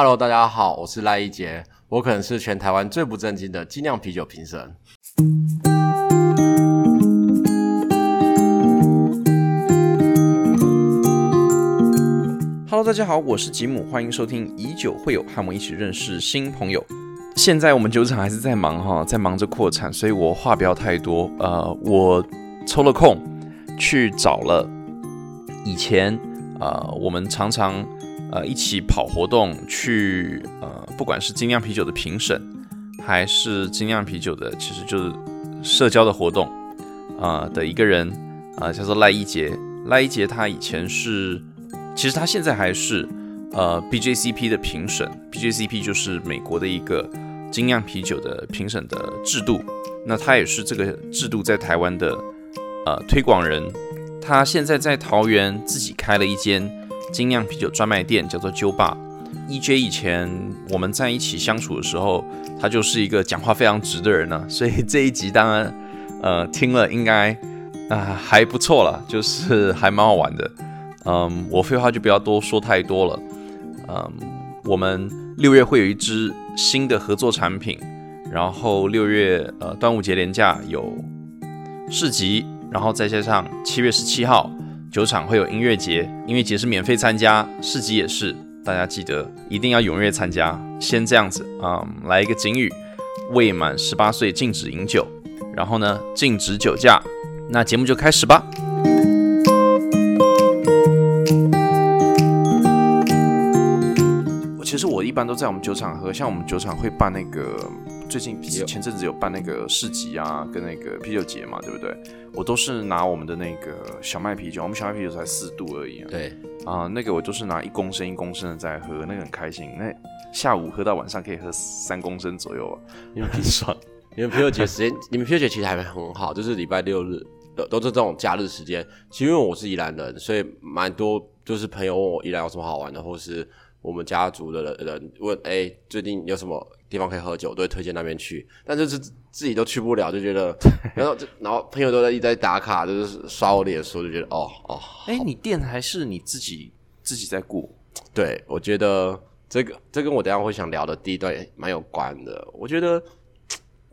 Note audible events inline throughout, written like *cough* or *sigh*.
Hello，大家好，我是赖一杰，我可能是全台湾最不正经的精酿啤酒评审。Hello，大家好，我是吉姆，欢迎收听以酒会友，和我们一起认识新朋友。现在我们酒厂还是在忙哈，在忙着扩产，所以我话不要太多。呃，我抽了空去找了以前呃我们常常呃一起跑活动去呃不管是精酿啤酒的评审，还是精酿啤酒的，其实就是社交的活动啊的一个人啊，叫做赖一杰。赖一杰他以前是，其实他现在还是呃 BJCP 的评审，BJCP 就是美国的一个。精酿啤酒的评审的制度，那他也是这个制度在台湾的呃推广人。他现在在桃园自己开了一间精酿啤酒专卖店，叫做酒吧。EJ 以前我们在一起相处的时候，他就是一个讲话非常直的人呢，*laughs* 所以这一集当然呃听了应该啊还不错了，就是还蛮好玩的。嗯，我废话就不要多说太多了。嗯，我们六月会有一支。新的合作产品，然后六月呃端午节连假有市集，然后再加上七月十七号酒厂会有音乐节，音乐节是免费参加，市集也是，大家记得一定要踊跃参加。先这样子啊，来一个警语：未满十八岁禁止饮酒，然后呢禁止酒驾。那节目就开始吧。其实我一般都在我们酒厂喝，像我们酒厂会办那个最近前阵子有办那个市集啊，跟那个啤酒节嘛，对不对？我都是拿我们的那个小麦啤酒，我们小麦啤酒才四度而已。对啊，那个我都是拿一公升一公升的在喝，那个很开心。那下午喝到晚上可以喝三公升左右啊，因为很爽。因为啤酒节时间，你们啤酒节其实还很好，就是礼拜六日都都是这种假日时间。其实因为我是宜兰人，所以蛮多就是朋友问我宜兰有什么好玩的，或是。我们家族的人问：“哎，最近有什么地方可以喝酒？”都会推荐那边去，但就是自己都去不了，就觉得，然后就然后朋友都在一直在打卡，就是刷我脸说，就觉得哦哦。哎，你店还是你自己自己在顾？对，我觉得这个这跟我等下会想聊的第一段也蛮有关的。我觉得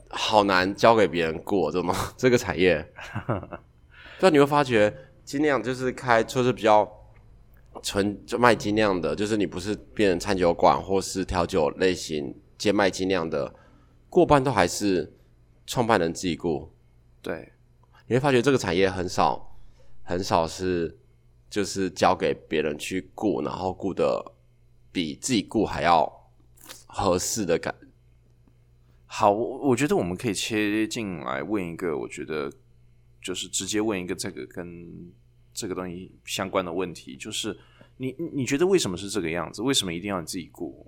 好难交给别人过，这种这个产业。*laughs* 但你会发觉，尽量就是开，就是比较。纯就卖精酿的，就是你不是变成餐酒馆或是调酒类型兼卖精酿的，过半都还是创办人自己雇。对，你会发觉这个产业很少很少是就是交给别人去雇，然后雇的比自己雇还要合适的感。好，我觉得我们可以切进来问一个，我觉得就是直接问一个这个跟。这个东西相关的问题，就是你你觉得为什么是这个样子？为什么一定要你自己顾？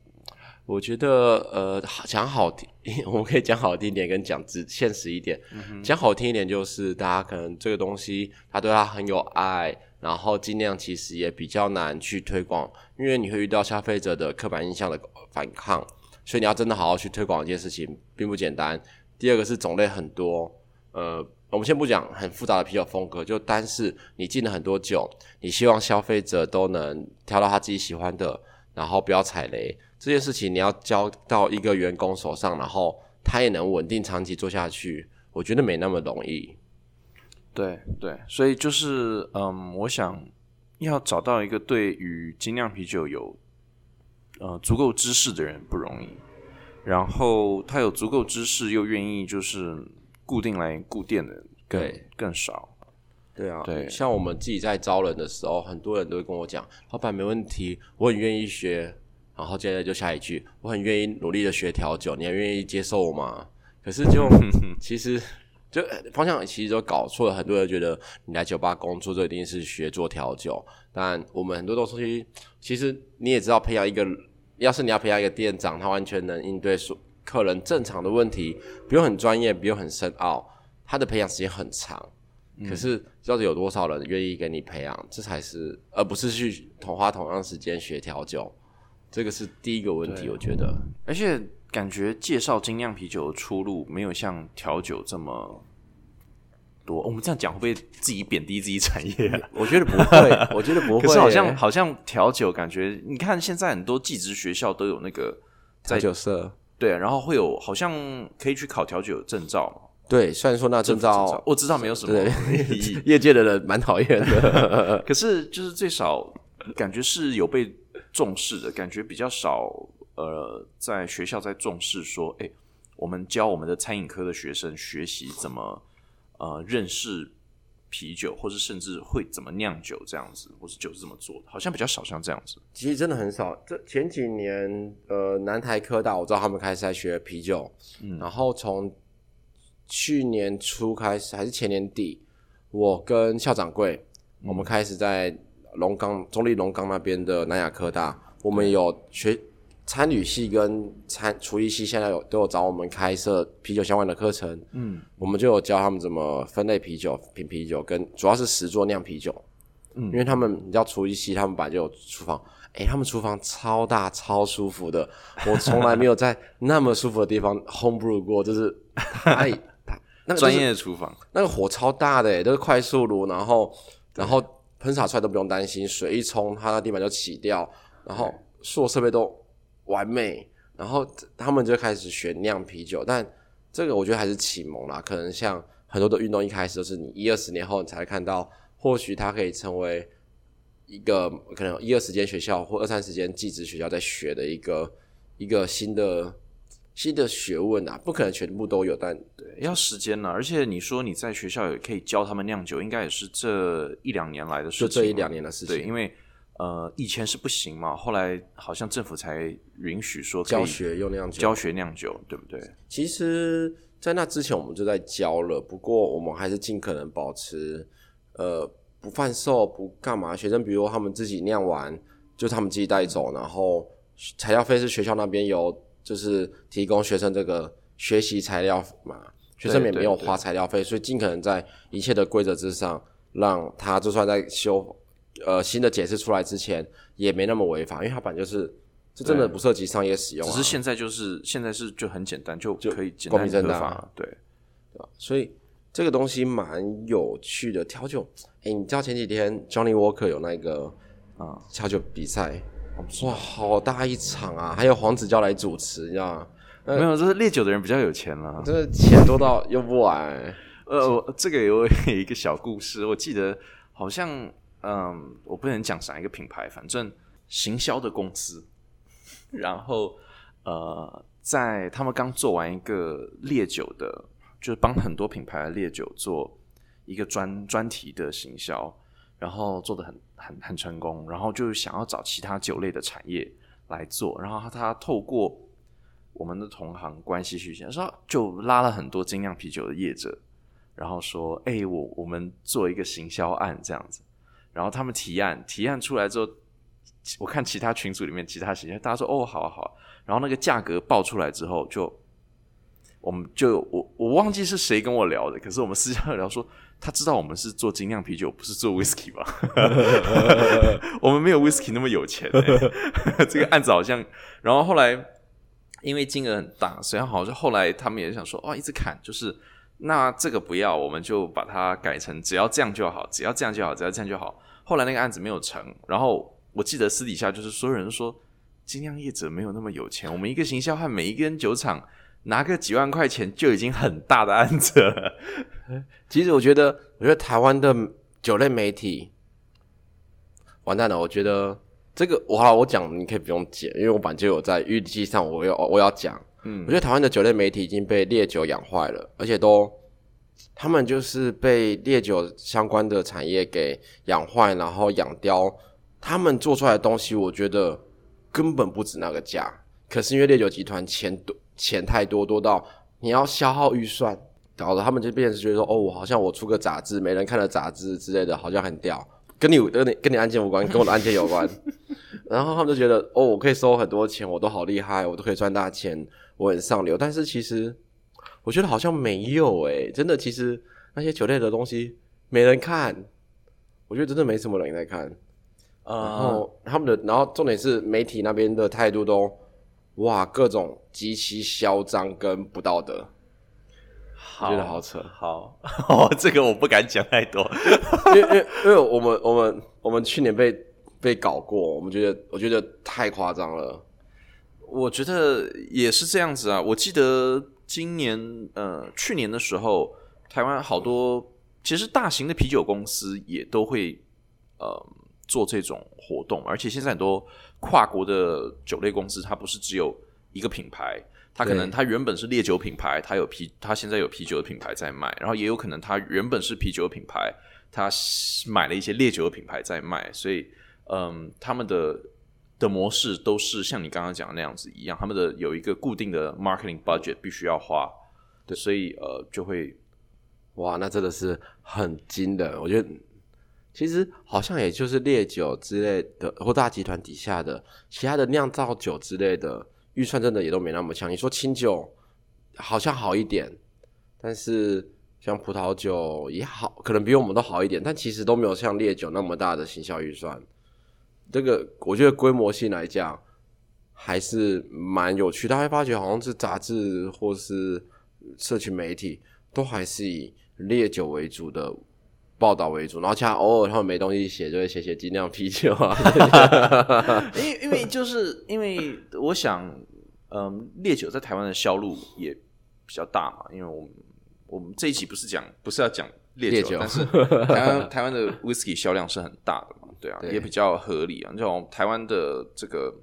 我觉得呃，讲好听，*laughs* 我们可以讲好听一点，跟讲直现实一点。讲好听一点，就是大家可能这个东西他对他很有爱，然后尽量其实也比较难去推广，因为你会遇到消费者的刻板印象的反抗，所以你要真的好好去推广一件事情，并不简单。第二个是种类很多，呃。我们先不讲很复杂的啤酒风格，就单是你进了很多酒，你希望消费者都能挑到他自己喜欢的，然后不要踩雷。这件事情你要交到一个员工手上，然后他也能稳定长期做下去，我觉得没那么容易。对对，所以就是嗯，我想要找到一个对于精酿啤酒有呃足够知识的人不容易，然后他有足够知识又愿意就是。固定来固店的对。更少，对啊，对，像我们自己在招人的时候，很多人都会跟我讲，老板没问题，我很愿意学，然后接着就下一句，我很愿意努力的学调酒，你还愿意接受我吗？可是就 *laughs* 其实就方向其实都搞错了，很多人觉得你来酒吧工作就一定是学做调酒，但我们很多东西其实你也知道，培养一个，要是你要培养一个店长，他完全能应对所。客人正常的问题，不用很专业，不用很深奥，他的培养时间很长。可是，到底有多少人愿意给你培养？这才是，而不是去同花同样时间学调酒。这个是第一个问题，我觉得。而且，感觉介绍精酿啤酒的出路没有像调酒这么多。我们这样讲会不会自己贬低自己产业啊？我觉得不会，*laughs* 我觉得不会。可是好像好像调酒，感觉你看现在很多技职学校都有那个调酒社，对，然后会有好像可以去考调酒证照嘛。对，虽然说那证照我知道没有什么意义，*laughs* 业界的人蛮讨厌的，*laughs* 可是就是最少感觉是有被重视的，感觉比较少。呃，在学校在重视说，哎，我们教我们的餐饮科的学生学习怎么呃认识啤酒，或是甚至会怎么酿酒这样子，或是酒是怎么做的，好像比较少像这样子。其实真的很少。这前几年，呃，南台科大我知道他们开始在学啤酒，嗯，然后从去年初开始，还是前年底，我跟校长贵，我们开始在龙岗中立龙岗那边的南亚科大，我们有学餐旅系跟餐厨艺系，现在有都有找我们开设啤酒相关的课程，嗯，我们就有教他们怎么分类啤酒、品啤酒，跟主要是实做酿啤酒，嗯，因为他们你知道厨艺系，他们本来就有厨房，诶，他们厨房超大超舒服的，我从来没有在那么舒服的地方 home brew 过，就是太。那个专业的厨房，那个火超大的，都是快速炉，然后然后喷洒出来都不用担心，水一冲，它的地板就起掉，然后所有设备都完美，然后他们就开始学酿啤酒，但这个我觉得还是启蒙啦，可能像很多的运动一开始都是你一二十年后你才看到，或许它可以成为一个可能一二十间学校或二三十间技职学校在学的一个一个新的。新的学问啊，不可能全部都有，但对要时间呢。而且你说你在学校也可以教他们酿酒，应该也是这一两年来的事情。就这一两年的事情。对，因为呃以前是不行嘛，后来好像政府才允许说教学用酿酒，教学酿酒，对不对？其实，在那之前我们就在教了，不过我们还是尽可能保持呃不贩售，不干嘛。学生比如他们自己酿完，就他们自己带走，然后材料费是学校那边有。就是提供学生这个学习材料嘛，学生也没有花材料费，所以尽可能在一切的规则之上，让他就算在修呃新的解释出来之前，也没那么违法，因为它本来就是这真的不涉及商业使用，只是现在就是现在是就很简单就可以光明正大，对对吧？所以这个东西蛮有趣的。调酒，哎，你知道前几天 Johnny Walker 有那个啊调酒比赛。哇，好大一场啊！还有黄子佼来主持，你知道吗？没有，就是烈酒的人比较有钱了，这钱多到用不完。呃，这个有一个小故事，我记得好像，嗯，我不能讲啥一个品牌，反正行销的公司。*laughs* 然后，呃，在他们刚做完一个烈酒的，就是帮很多品牌的烈酒做一个专专题的行销。然后做的很很很成功，然后就想要找其他酒类的产业来做，然后他透过我们的同行关系去讲，说就拉了很多精酿啤酒的业者，然后说，哎，我我们做一个行销案这样子，然后他们提案，提案出来之后，我看其他群组里面其他行，大家说，哦，好啊好啊，然后那个价格报出来之后，就我们就我我忘记是谁跟我聊的，可是我们私下聊说。他知道我们是做精酿啤酒，不是做 whisky 吧？*laughs* 我们没有 whisky 那么有钱。*laughs* 这个案子好像，然后后来因为金额很大，所以好像后来他们也想说，哦，一直砍，就是那这个不要，我们就把它改成只要这样就好，只要这样就好，只要这样就好。后来那个案子没有成，然后我记得私底下就是所有人说，精酿业者没有那么有钱，我们一个行销和每一根酒厂。拿个几万块钱就已经很大的案子了。*laughs* 其实我觉得，我觉得台湾的酒类媒体完蛋了。我觉得这个，我好，我讲你可以不用剪，因为我本来就有在预计上，我要我要讲。嗯，我觉得台湾的酒类媒体已经被烈酒养坏了，而且都他们就是被烈酒相关的产业给养坏，然后养刁。他们做出来的东西，我觉得根本不值那个价。可是因为烈酒集团钱多。钱太多多到你要消耗预算，搞得他们就变成觉得说哦，好像我出个杂志，没人看的杂志之类的，好像很屌，跟你跟你跟你案件无关，跟我的案件有关。*laughs* 然后他们就觉得哦，我可以收很多钱，我都好厉害，我都可以赚大钱，我很上流。但是其实我觉得好像没有诶，真的，其实那些球类的东西没人看，我觉得真的没什么人在看。然后他们的，然后重点是媒体那边的态度都。哇，各种极其嚣张跟不道德，我觉得好扯。好，哦，*laughs* 这个我不敢讲太多，因为因为因为我们我们我们去年被被搞过，我们觉得我觉得太夸张了。我觉得也是这样子啊。我记得今年呃去年的时候，台湾好多其实大型的啤酒公司也都会呃做这种活动，而且现在很多跨国的酒类公司，它不是只有一个品牌。它可能它原本是烈酒品牌，它有啤，它现在有啤酒的品牌在卖，然后也有可能它原本是啤酒的品牌，他买了一些烈酒的品牌在卖，所以嗯，他们的的模式都是像你刚刚讲的那样子一样，他们的有一个固定的 marketing budget 必须要花，对，所以呃就会哇，那真的是很精的，我觉得其实好像也就是烈酒之类的或大集团底下的其他的酿造酒之类的。预算真的也都没那么强。你说清酒好像好一点，但是像葡萄酒也好，可能比我们都好一点，但其实都没有像烈酒那么大的行销预算。这个我觉得规模性来讲还是蛮有趣。大家发觉好像是杂志或是社群媒体都还是以烈酒为主的报道为主，然后其他偶尔他们没东西写，就会写写精酿啤酒啊。因为因为就是因为我想。嗯，烈酒在台湾的销路也比较大嘛，因为我们我们这一期不是讲不是要讲烈酒，但是台湾台湾的 whisky 销量是很大的嘛，对啊，也比较合理啊。这种台湾的这个，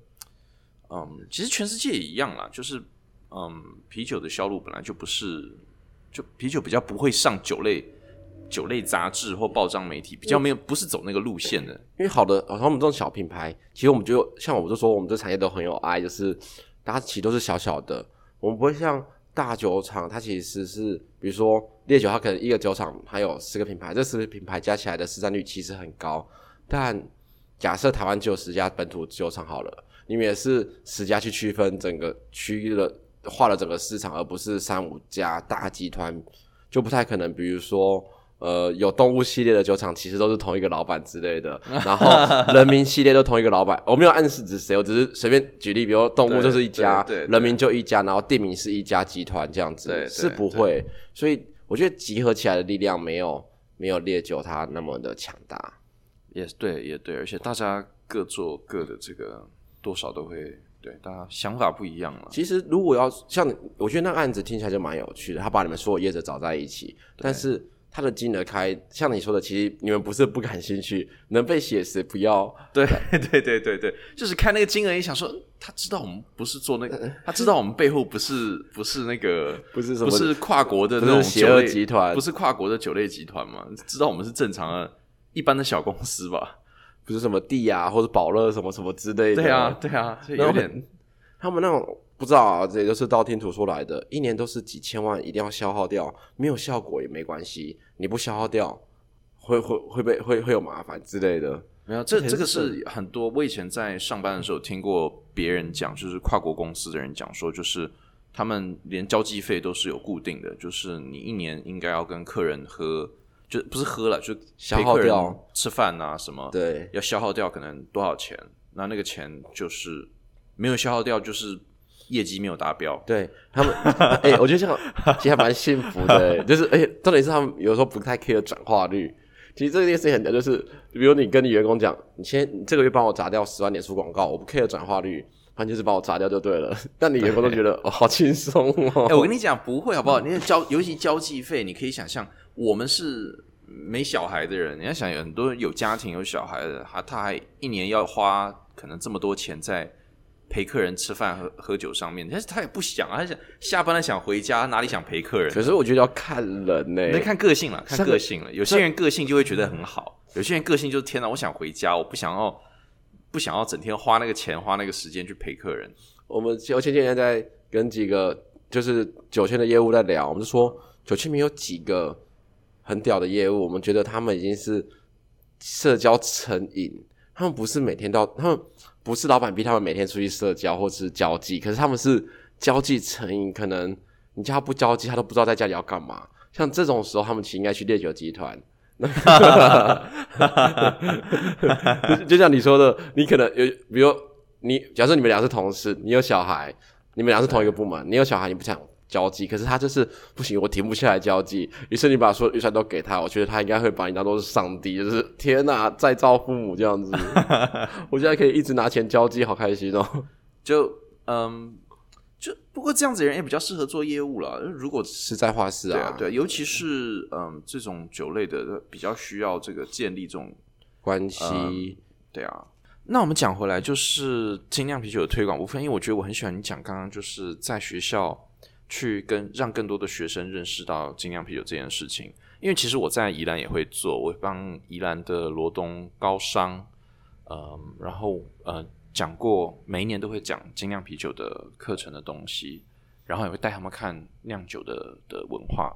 嗯，其实全世界也一样啦，就是嗯，啤酒的销路本来就不是，就啤酒比较不会上酒类酒类杂志或报章媒体，比较没有不是走那个路线的。因为好的，像我们这种小品牌，其实我们就像我就说，我们这产业都很有爱，就是。大家其实都是小小的，我们不会像大酒厂，它其实是比如说烈酒，它可能一个酒厂还有十个品牌，这十个品牌加起来的市占率其实很高。但假设台湾只有十家本土酒厂好了，你们也是十家去区分整个区域的，划了整个市场，而不是三五家大集团，就不太可能。比如说。呃，有动物系列的酒厂其实都是同一个老板之类的，*laughs* 然后人民系列都同一个老板。我没有暗示指谁，我只是随便举例，比如动物就是一家，人民就一家，然后店名是一家集团这样子，是不会。所以我觉得集合起来的力量没有没有烈酒它那么的强大。也对，也对，而且大家各做各的，这个多少都会对大家想法不一样嘛。其实如果要像我觉得那个案子听起来就蛮有趣的，他把你们所有业者找在一起，但是。他的金额开，像你说的，其实你们不是不感兴趣，能被写死不要。*laughs* 对对对对对，就是看那个金额，也想说，他知道我们不是做那个，*laughs* 他知道我们背后不是不是那个，*laughs* 不是什么，不是跨国的那种邪恶集团，不是跨国的酒类集团嘛？知道我们是正常的一般的小公司吧？不是什么地啊，或者宝乐什么什么之类的。对啊，对啊，有点他们那种。不知道啊，这也就是道听途说来的。一年都是几千万，一定要消耗掉，没有效果也没关系。你不消耗掉，会会会被会会有麻烦之类的。没有，这这个是很多。我以前在上班的时候听过别人讲，就是跨国公司的人讲说，就是他们连交际费都是有固定的，就是你一年应该要跟客人喝，就不是喝了，就消耗掉吃饭啊什么，对，要消耗掉可能多少钱？那那个钱就是没有消耗掉，就是。业绩没有达标，对他们，哎，我觉得这样其实还蛮幸福的，就是而且重点是他们有时候不太 care 转化率。其实这件事情很屌，就是比如你跟你员工讲，你先你这个月帮我砸掉十万点出广告，我不 care 转化率，反正就是帮我砸掉就对了。*laughs* 但你员工都觉得哦，好轻松哦。哎，我跟你讲不会好不好？你交尤其交际费，你可以想象，我们是没小孩的人，你要想有很多有家庭有小孩的，他他还一年要花可能这么多钱在。陪客人吃饭喝喝酒上面，但是他也不想啊，他想下班了想回家，哪里想陪客人？可是我觉得要看人呢，那看个性了，看个性了。有些人个性就会觉得很好，有些人个性就是天哪，我想回家，我不想要不想要整天花那个钱花那个时间去陪客人。我们前前几天在跟几个就是酒圈的业务在聊，我们就说酒圈里面有几个很屌的业务，我们觉得他们已经是社交成瘾，他们不是每天都他们。不是老板逼他们每天出去社交或是交际，可是他们是交际成瘾。可能你叫他不交际，他都不知道在家里要干嘛。像这种时候，他们其实应该去烈酒集团。哈哈哈就像你说的，你可能有，比如你假设你们俩是同事，你有小孩，你们俩是同一个部门，你有小孩，你不想。交际，可是他就是不行，我停不下来交际。于是你把所有预算都给他，我觉得他应该会把你当做是上帝，就是天哪，再造父母这样子。*laughs* 我现在可以一直拿钱交际，好开心哦。就嗯，就不过这样子的人也比较适合做业务了。如果是在话是啊，对，尤其是嗯这种酒类的，比较需要这个建立这种关系。对啊。那我们讲回来，就是精酿啤酒的推广部分，因为我觉得我很喜欢你讲刚刚就是在学校去跟让更多的学生认识到精酿啤酒这件事情。因为其实我在宜兰也会做，我帮宜兰的罗东高商，嗯，然后呃讲过，每一年都会讲精酿啤酒的课程的东西，然后也会带他们看酿酒的的文化。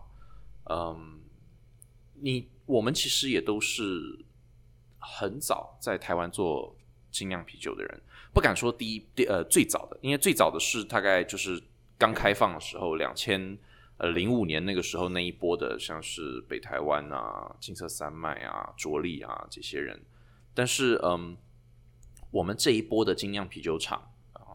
嗯，你我们其实也都是很早在台湾做。精酿啤酒的人不敢说第一第呃最早的，因为最早的是大概就是刚开放的时候，两千呃零五年那个时候那一波的，像是北台湾啊、金色山脉啊、卓力啊这些人。但是嗯，我们这一波的精酿啤酒厂啊，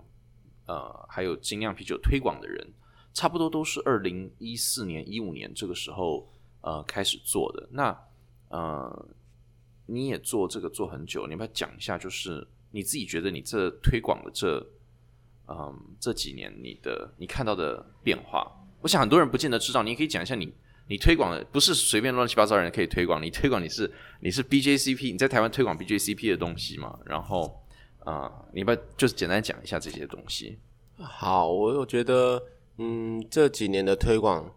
呃，还有精酿啤酒推广的人，差不多都是二零一四年、一五年这个时候呃开始做的。那呃。你也做这个做很久，你要不要讲一下？就是你自己觉得你这推广的这，嗯，这几年你的你看到的变化，我想很多人不见得知道。你可以讲一下你你推广的不是随便乱七八糟人可以推广，你推广你是你是 BJCP，你在台湾推广 BJCP 的东西嘛？然后啊，你把就是简单讲一下这些东西？好，我我觉得嗯，这几年的推广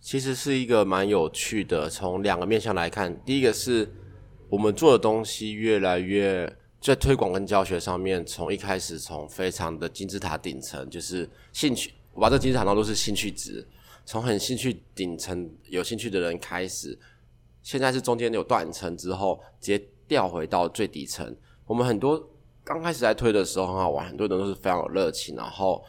其实是一个蛮有趣的，从两个面向来看，第一个是。我们做的东西越来越在推广跟教学上面，从一开始从非常的金字塔顶层，就是兴趣，我把这金字塔当都是兴趣值，从很兴趣顶层有兴趣的人开始，现在是中间有断层之后，直接调回到最底层。我们很多刚开始在推的时候很好玩，很多人都是非常有热情，然后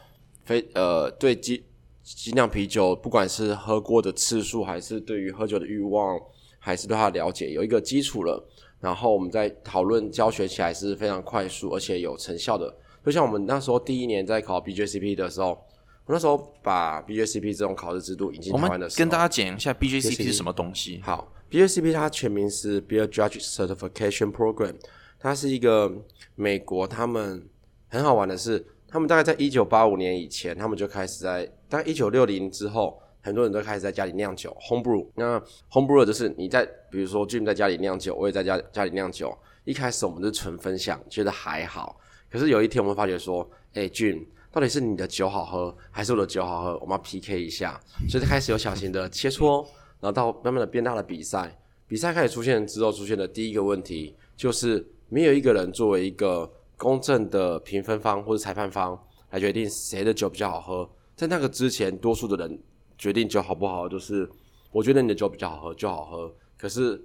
非呃对精精酿啤酒，不管是喝过的次数，还是对于喝酒的欲望。还是对它了解有一个基础了，然后我们在讨论教学起来是非常快速而且有成效的。就像我们那时候第一年在考 BJCP 的时候，我那时候把 BJCP 这种考试制度引进台湾的时候，跟大家讲一下 BJCP 是什么东西。好，BJCP 它全名是 Beer Judge Certification Program，它是一个美国，他们很好玩的是，他们大概在一九八五年以前，他们就开始在，大概一九六零之后。很多人都开始在家里酿酒，home brew。那 home brew 就是你在，比如说 Jim 在家里酿酒，我也在家家里酿酒。一开始我们是纯分享，觉得还好。可是有一天我们发觉说，哎，Jim，到底是你的酒好喝，还是我的酒好喝？我们要 PK 一下。所以就开始有小型的切磋，然后到慢慢的变大的比赛。比赛开始出现之后，出现的第一个问题就是没有一个人作为一个公正的评分方或者裁判方来决定谁的酒比较好喝。在那个之前，多数的人。决定酒好不好，就是我觉得你的酒比较好喝就好喝。可是，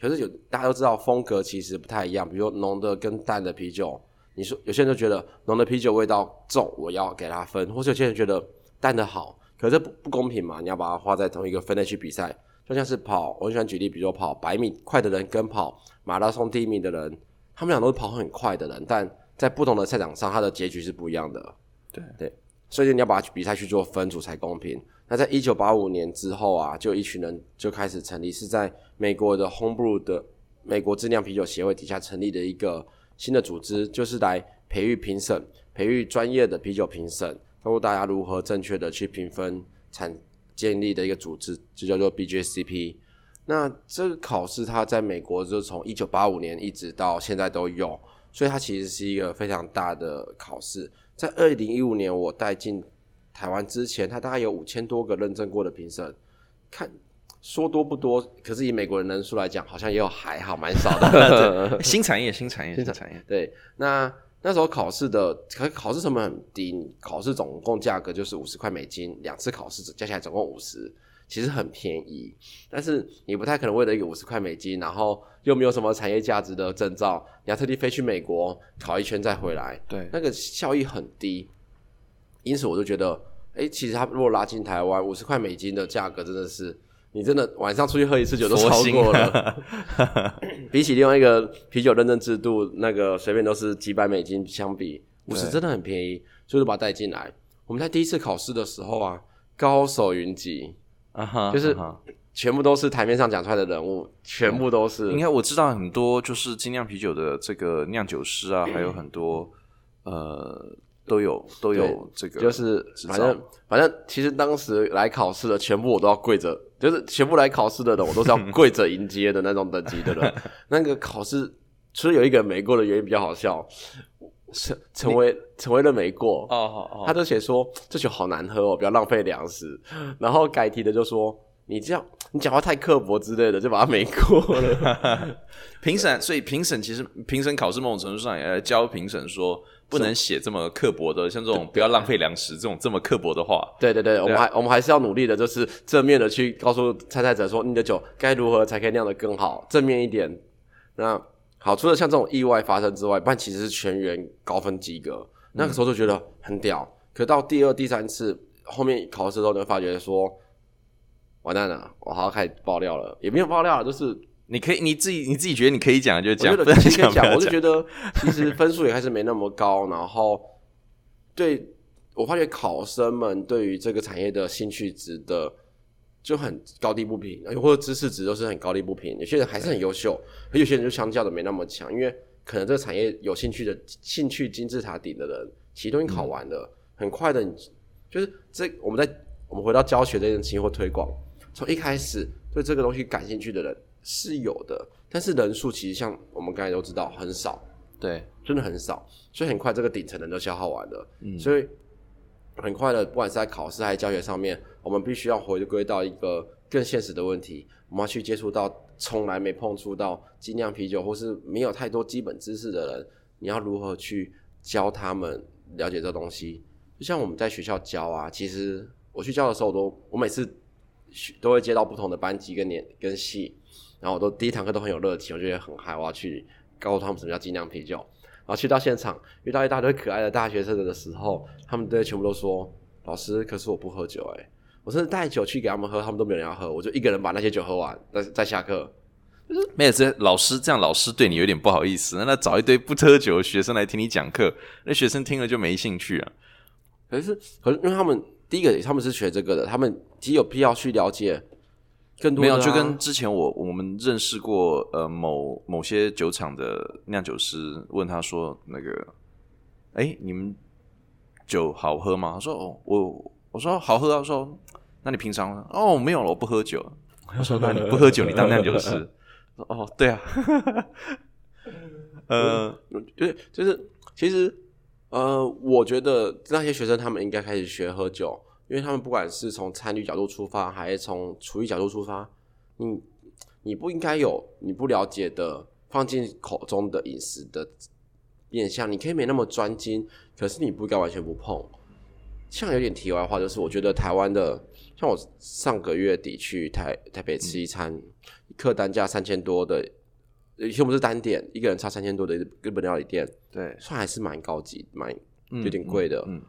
可是有大家都知道风格其实不太一样。比如浓的跟淡的啤酒，你说有些人就觉得浓的啤酒味道重，我要给他分；或者有些人觉得淡的好，可是不不公平嘛？你要把它画在同一个分类去比赛，就像是跑，我喜欢举例，比如说跑百米快的人跟跑马拉松第一名的人，他们俩都是跑很快的人，但在不同的赛场上，他的结局是不一样的。对对，所以你要把比赛去做分组才公平。那在一九八五年之后啊，就一群人就开始成立，是在美国的 Homebrew 的美国质量啤酒协会底下成立的一个新的组织，就是来培育评审、培育专业的啤酒评审，包括大家如何正确的去评分产建立的一个组织，就叫做 BJCP。那这个考试它在美国就从一九八五年一直到现在都有，所以它其实是一个非常大的考试。在二零一五年我带进。台湾之前，他大概有五千多个认证过的评审，看说多不多，可是以美国人人数来讲，好像也有还好蛮少的。*laughs* 新产业，新产业，新产业。对，那那时候考试的可考试成本很低，考试总共价格就是五十块美金，两次考试加起来总共五十，其实很便宜。但是你不太可能为了一个五十块美金，然后又没有什么产业价值的证照，你要特地飞去美国考一圈再回来，对，那个效益很低。因此，我就觉得，哎，其实他如果拉进台湾，五十块美金的价格，真的是你真的晚上出去喝一次酒都超过了。*laughs* 比起另外一个啤酒认证制度，那个随便都是几百美金相比，五十真的很便宜，所以就把它带进来。我们在第一次考试的时候啊，高手云集，就是全部都是台面上讲出来的人物，全部都是应该我知道很多就是精酿啤酒的这个酿酒师啊，还有很多呃都有都有这个，就是反正反正其实当时来考试的全部我都要跪着，就是全部来考试的人我都是要 *laughs* 跪着迎接的那种等级的人。那个考试除了有一个没过的原因比较好笑，成成为成为了没过，哦好哦他就写说这酒好难喝哦，不要浪费粮食。然后改题的就说你这样你讲话太刻薄之类的，就把他没过了。*laughs* *laughs* 评审，所以评审其实评审考试某种程度上也来教评审说，不能写这么刻薄的，像这种不要浪费粮食这种这么刻薄的话。对对对，我们啊还我们还是要努力的，就是正面的去告诉参赛者说，你的酒该如何才可以酿得更好，正面一点。那好，除了像这种意外发生之外，不然其实是全员高分及格。那个时候就觉得很屌。可到第二、第三次后面考试之后，你会发觉说，完蛋了，我好像开始爆料了，也没有爆料，就是你可以你自己你自己觉得你可以讲就我讲，觉得不能可以讲，我就觉得其实分数也开始没那么高，然后对我发觉考生们对于这个产业的兴趣值的就很高低不平，或者知识值都是很高低不平。有些人还是很优秀，而有些人就相较的没那么强，因为可能这个产业有兴趣的兴趣金字塔顶的人，其实都已经考完了，很快的你就是这我们在我们回到教学这件事情或推广，从一开始对这个东西感兴趣的人是有的，但是人数其实像我们刚才都知道很少，对，真的很少，所以很快这个顶层人都消耗完了，嗯所以很快的，不管是在考试还是教学上面，我们必须要回归到一个更现实的问题，我们要去接触到从来没碰触到精酿啤酒或是没有太多基本知识的人，你要如何去教他们了解这东西？就像我们在学校教啊，其实我去教的时候，我都我每次学都会接到不同的班级跟年跟系，然后我都第一堂课都很有热情，我觉得很嗨，我要去告诉他们什么叫精酿啤酒。然后去到现场遇到一大堆可爱的大学生的时候，他们都全部都说：“老师，可是我不喝酒。”哎，我甚至带酒去给他们喝，他们都没有人要喝，我就一个人把那些酒喝完，再再下课。没有这老师这样，老师对你有点不好意思，那他找一堆不喝酒的学生来听你讲课，那学生听了就没兴趣啊。可是，可是因为他们第一个他们是学这个的，他们其实有必要去了解更多、啊。没有，就跟之前我我们认识过呃某某些酒厂的酿酒师，问他说那个，哎，你们酒好喝吗？他说哦，我我说好喝啊，说那你平常哦没有了，我不喝酒。我说那你不喝酒，你当酿酒师？*laughs* 哦，对啊，*laughs* 呃，就是就是，其实呃，我觉得那些学生他们应该开始学喝酒，因为他们不管是从参与角度出发，还是从厨艺角度出发，你你不应该有你不了解的放进口中的饮食的面向，你可以没那么专精，可是你不应该完全不碰。像有点题外话，就是我觉得台湾的，像我上个月底去台台北吃一餐，客单价三千多的，以前我们是单点，一个人差三千多的日本料理店，对，算还是蛮高级，蛮嗯有点贵的。嗯，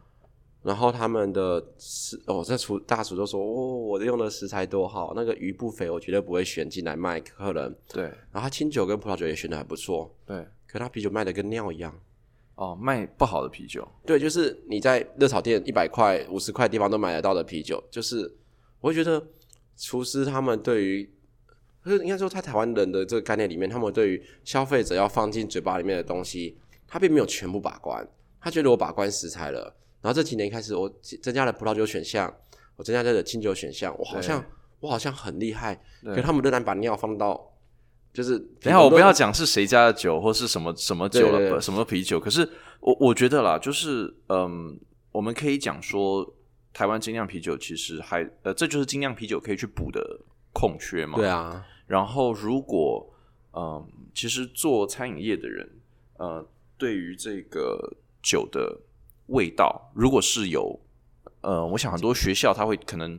然后他们的食哦，这厨大厨都说哦，我用的食材多好，那个鱼不肥，我绝对不会选进来卖客人。对然后他清酒跟葡萄酒也选的还不错，对，可他啤酒卖的跟尿一样。哦，卖不好的啤酒，对，就是你在热炒店一百块、五十块地方都买得到的啤酒，就是我会觉得厨师他们对于，就是应该说在台湾人的这个概念里面，他们对于消费者要放进嘴巴里面的东西，他并没有全部把关，他觉得我把关食材了，然后这几年开始我增加了葡萄酒选项，我增加了清酒选项，我好像我好像很厉害，对可他们仍然把尿放到。就是，等一下，我不要讲是谁家的酒或是什么什么酒了，对对对什么啤酒。可是我我觉得啦，就是嗯，我们可以讲说，台湾精酿啤酒其实还呃，这就是精酿啤酒可以去补的空缺嘛。对啊，然后如果嗯，其实做餐饮业的人，呃，对于这个酒的味道，如果是有呃，我想很多学校他会可能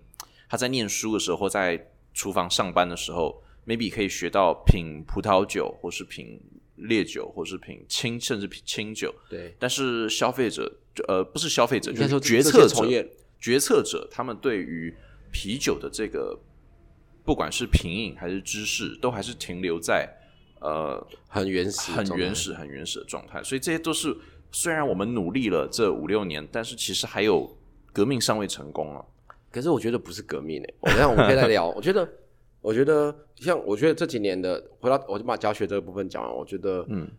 他在念书的时候或在厨房上班的时候，maybe 可以学到品葡萄酒，或是品烈酒，或是品清，甚至品清酒。对，但是消费者，呃，不是消费者，就是决策者，决策者他们对于啤酒的这个，不管是品饮还是知识，都还是停留在呃很原始，很原。始、很原始的状态。所以这些都是虽然我们努力了这五六年，但是其实还有革命尚未成功啊。可是我觉得不是革命诶、我这样我们可以再聊。*laughs* 我觉得，我觉得像我觉得这几年的回到，我就把教学这个部分讲完。我觉得，嗯，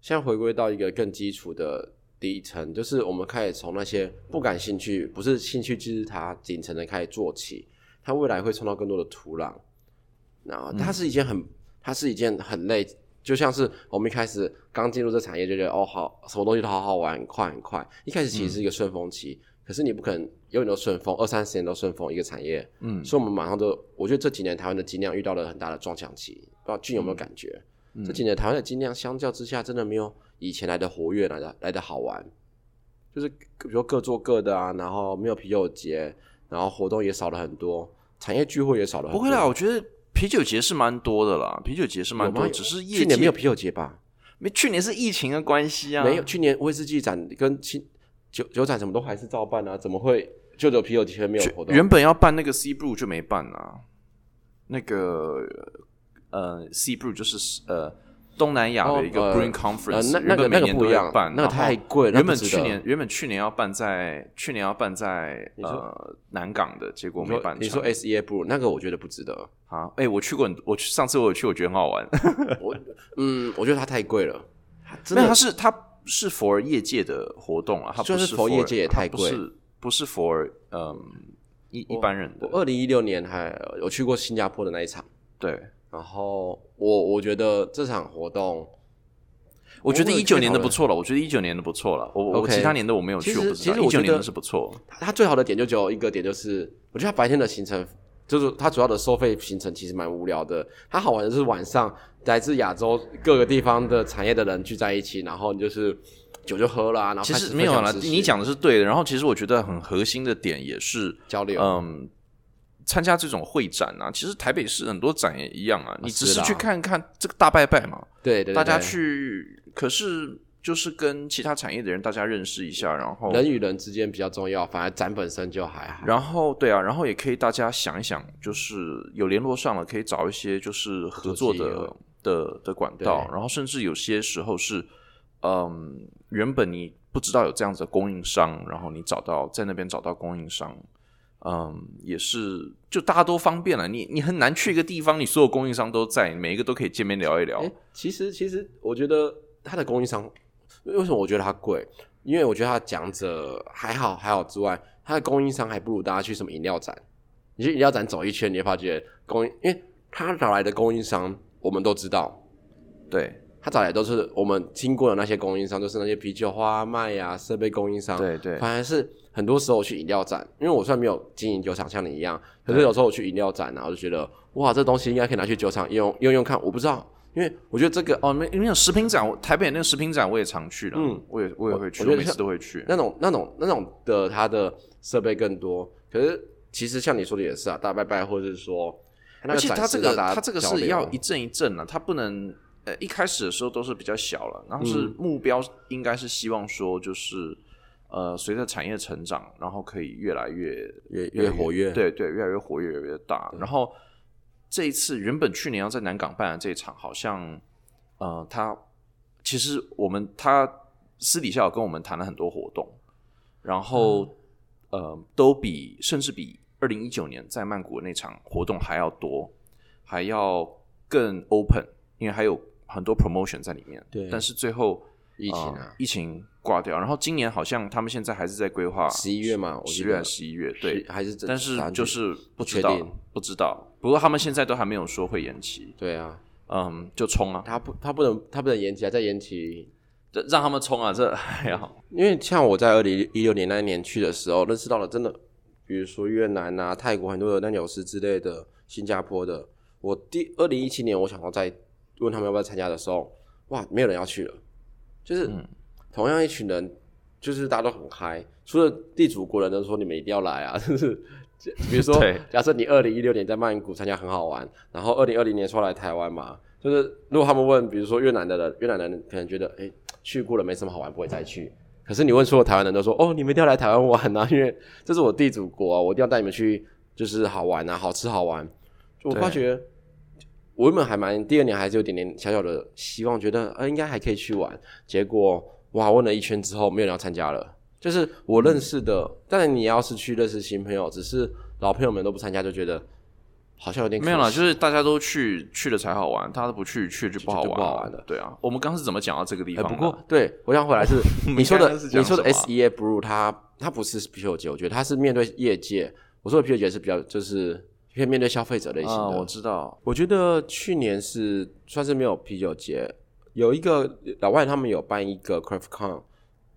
现在回归到一个更基础的底层，就是我们开始从那些不感兴趣、不是兴趣就是它顶层的开始做起，它未来会创造更多的土壤。然后它是一件很，它是一件很累，就像是我们一开始刚进入这产业就觉得哦好，什么东西都好好玩，很快很快。一开始其实是一个顺风期，可是你不可能永远都顺风，二三十年都顺风一个产业。嗯所以我们马上就，我觉得这几年台湾的精酿遇到了很大的撞墙期，不知道俊有没有感觉？这几年台湾的精酿相较之下，真的没有以前来的活跃，来的来的好玩。就是比如说各做各的啊，然后没有啤酒节，然后活动也少了很多，产业聚会也少了很多。不会啦，我觉得啤酒节是蛮多的啦，啤酒节是蛮多，只是业去年没有啤酒节吧？没，去年是疫情的关系啊，没有，去年威士忌展跟青酒酒展什么都还是照办啊，怎么会就只有啤酒节没有活动？原本要办那个 C Brew 就没办啊，那个呃 C Brew 就是呃东南亚的一个哦呃 Brewing Conference，、呃那那个每年都会那个不一样办，那个太贵了原本去年原本去年要办在去年要办在呃南港的，结果没办成。你说 S E A 不那个，我觉得不值得。啊，哎、我去过很，我去上次我有去，我觉得很好玩。我嗯，我觉得它太贵了，它真没有，的它是它是 for 业界的活动啊，它不就是是 for 业界也太贵不是不是 for 嗯一一般人的。我二零一六年还有去过新加坡的那一场，对，然后我我觉得这场活动，我觉得一九年的不错了，我觉得一九年的不错了。我我 OK 其他年的我没有去，其实我不知道。其实我觉得一九年的是不错。它最好的点就只有一个点，就是我觉得它白天的行程，就是它主要的收费行程其实蛮无聊的。它好玩的是晚上来自亚洲各个地方的产业的人聚在一起，然后你就是酒就喝啦、然后其开始实没有啦，知识你讲的是对的。然后其实我觉得很核心的点也是，交流，嗯，参加这种会展啊，其实台北市很多展也一样啊，你只是去看看这个大拜拜嘛，对对对，大家去，可是就是跟其他产业的人大家认识一下，然后人与人之间比较重要，反而展本身就还好。然后对啊，然后也可以大家想一想，就是有联络上了，可以找一些就是合作的的的管道，然后甚至有些时候是，嗯，原本你不知道有这样子的供应商，然后你找到在那边找到供应商，嗯，也是就大家都方便了，你你很难去一个地方，你所有供应商都在，每一个都可以见面聊一聊。哎，其实其实我觉得它的供应商，为什么我觉得它贵？因为我觉得它讲者还好还好之外，它的供应商还不如大家去什么饮料展。你去饮料展走一圈，你会发觉供应，因为他找来的供应商我们都知道，对他找来都是我们经过的那些供应商，就是那些啤酒花、麦呀、设备供应商。对对反而是很多时候我去饮料展，因为我虽然没有经营酒厂像你一样，可是有时候我去饮料展啊，我就觉得哇，这东西应该可以拿去酒厂用用用看。我不知道，因为我觉得这个哦，没没有食品展，台北那个食品展我也常去了，嗯我也我也会去，我我每次都会去。那种那种那种的，它的设备更多。可是其实像你说的也是啊，大拜拜或者是说，而且它这个它这个是要一阵一阵的、它不能呃一开始的时候都是比较小了，然后是嗯目标应该是希望说就是呃随着产业成长，然后可以越来越越越活跃。对对越来越活跃越来越大。然后这一次原本去年要在南港办的这一场，好像呃他其实我们他私底下有跟我们谈了很多活动，然后、嗯呃都比甚至比二零一九年在曼谷的那场活动还要多，还要更 open，因为还有很多 promotion 在里面。对但是最后疫情呃啊，疫情挂掉，然后今年好像他们现在还是在规划十一月嘛，十月还是十一月，对，还是但是就是不确定。不知道。不过他们现在都还没有说会延期，对啊，嗯，就冲啊，他不他不能他不能延期啊，再延期这让他们冲啊，这还好。因为像我在二零一六年那一年去的时候，认识到了真的，比如说越南啊、泰国很多的酿酒师之类的，新加坡的。我第二零一七年，我想要再问他们要不要参加的时候，哇，没有人要去了。就是、嗯同样一群人，就是大家都很嗨，除了地主国人都说你们一定要来啊，*laughs* 就是比如说，假设你二零一六年在曼谷参加很好玩，然后二零二零年说来台湾嘛，就是如果他们问，比如说越南的人，越南人可能觉得，哎、去过了没什么好玩，不会再去。可是你问所有台湾人都说，哦，你们一定要来台湾玩啊，*laughs* 因为这是我地主国啊，我一定要带你们去，就是好玩啊，好吃好玩。我对发觉，我原本还蛮第二年还是有点点小小的希望，觉得呃应该还可以去玩。结果哇，问了一圈之后，没有人要参加了。就是我认识的，当然你要是去认识新朋友，只是老朋友们都不参加，就觉得好像有点没有啦，了，就是大家都去去了才好玩，大家都不去去就不好玩不好玩了对啊，我们刚刚是怎么讲到这个地哎，方的？不过对我想回来是你说的 *laughs* 你说的什么啊 S E A Brew，它它不是啤酒节，我觉得它是面对业界。我说的啤酒节是比较就是偏面对消费者类型啊，的。我知道，我觉得去年是算是没有啤酒节，有一个老外他们有办一个 Craft Con，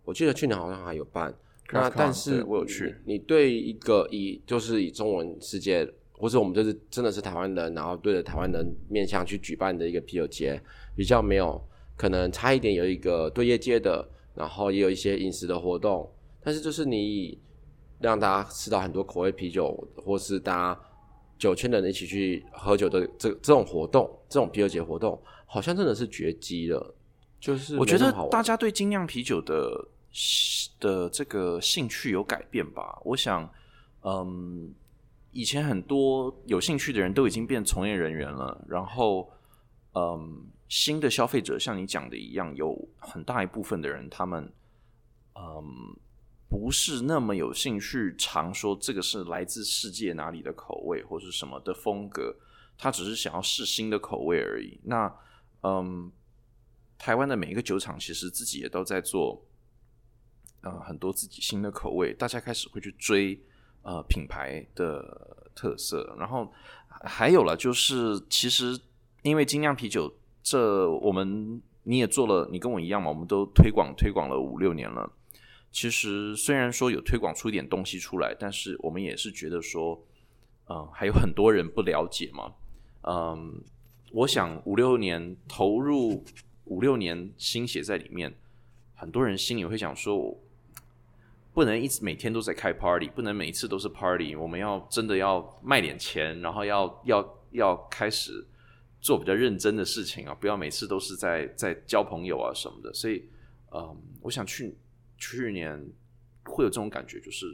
我记得去年好像还有办。那但是我有去你，你对一个以就是以中文世界，或者我们就是真的是台湾人，然后对着台湾人面向去举办的一个啤酒节，比较没有可能差一点有一个对业界的，然后也有一些饮食的活动，但是就是你以让大家吃到很多口味啤酒，或是大家酒圈的人一起去喝酒的这这种活动，这种啤酒节活动，好像真的是绝迹了。就是我觉得大家对精酿啤酒的的这个兴趣有改变吧。我想，嗯，以前很多有兴趣的人都已经变从业人员了，然后，嗯，新的消费者像你讲的一样，有很大一部分的人，他们，嗯，不是那么有兴趣尝说这个是来自世界哪里的口味或是什么的风格，他只是想要试新的口味而已。那，嗯。台湾的每一个酒厂其实自己也都在做，呃，很多自己新的口味，大家开始会去追呃品牌的特色，然后还有了就是，其实因为精酿啤酒，这我们你也做了，你跟我一样嘛，我们都推广推广了五六年了。其实虽然说有推广出一点东西出来，但是我们也是觉得说，嗯、还有很多人不了解嘛，嗯，我想五六年投入。五六年心血在里面，很多人心里会想说，不能一直每天都在开 party，不能每一次都是 party，我们要真的要卖点钱，然后要要要开始做比较认真的事情啊，不要每次都是在在交朋友啊什么的。所以，嗯，我想去去年会有这种感觉，就是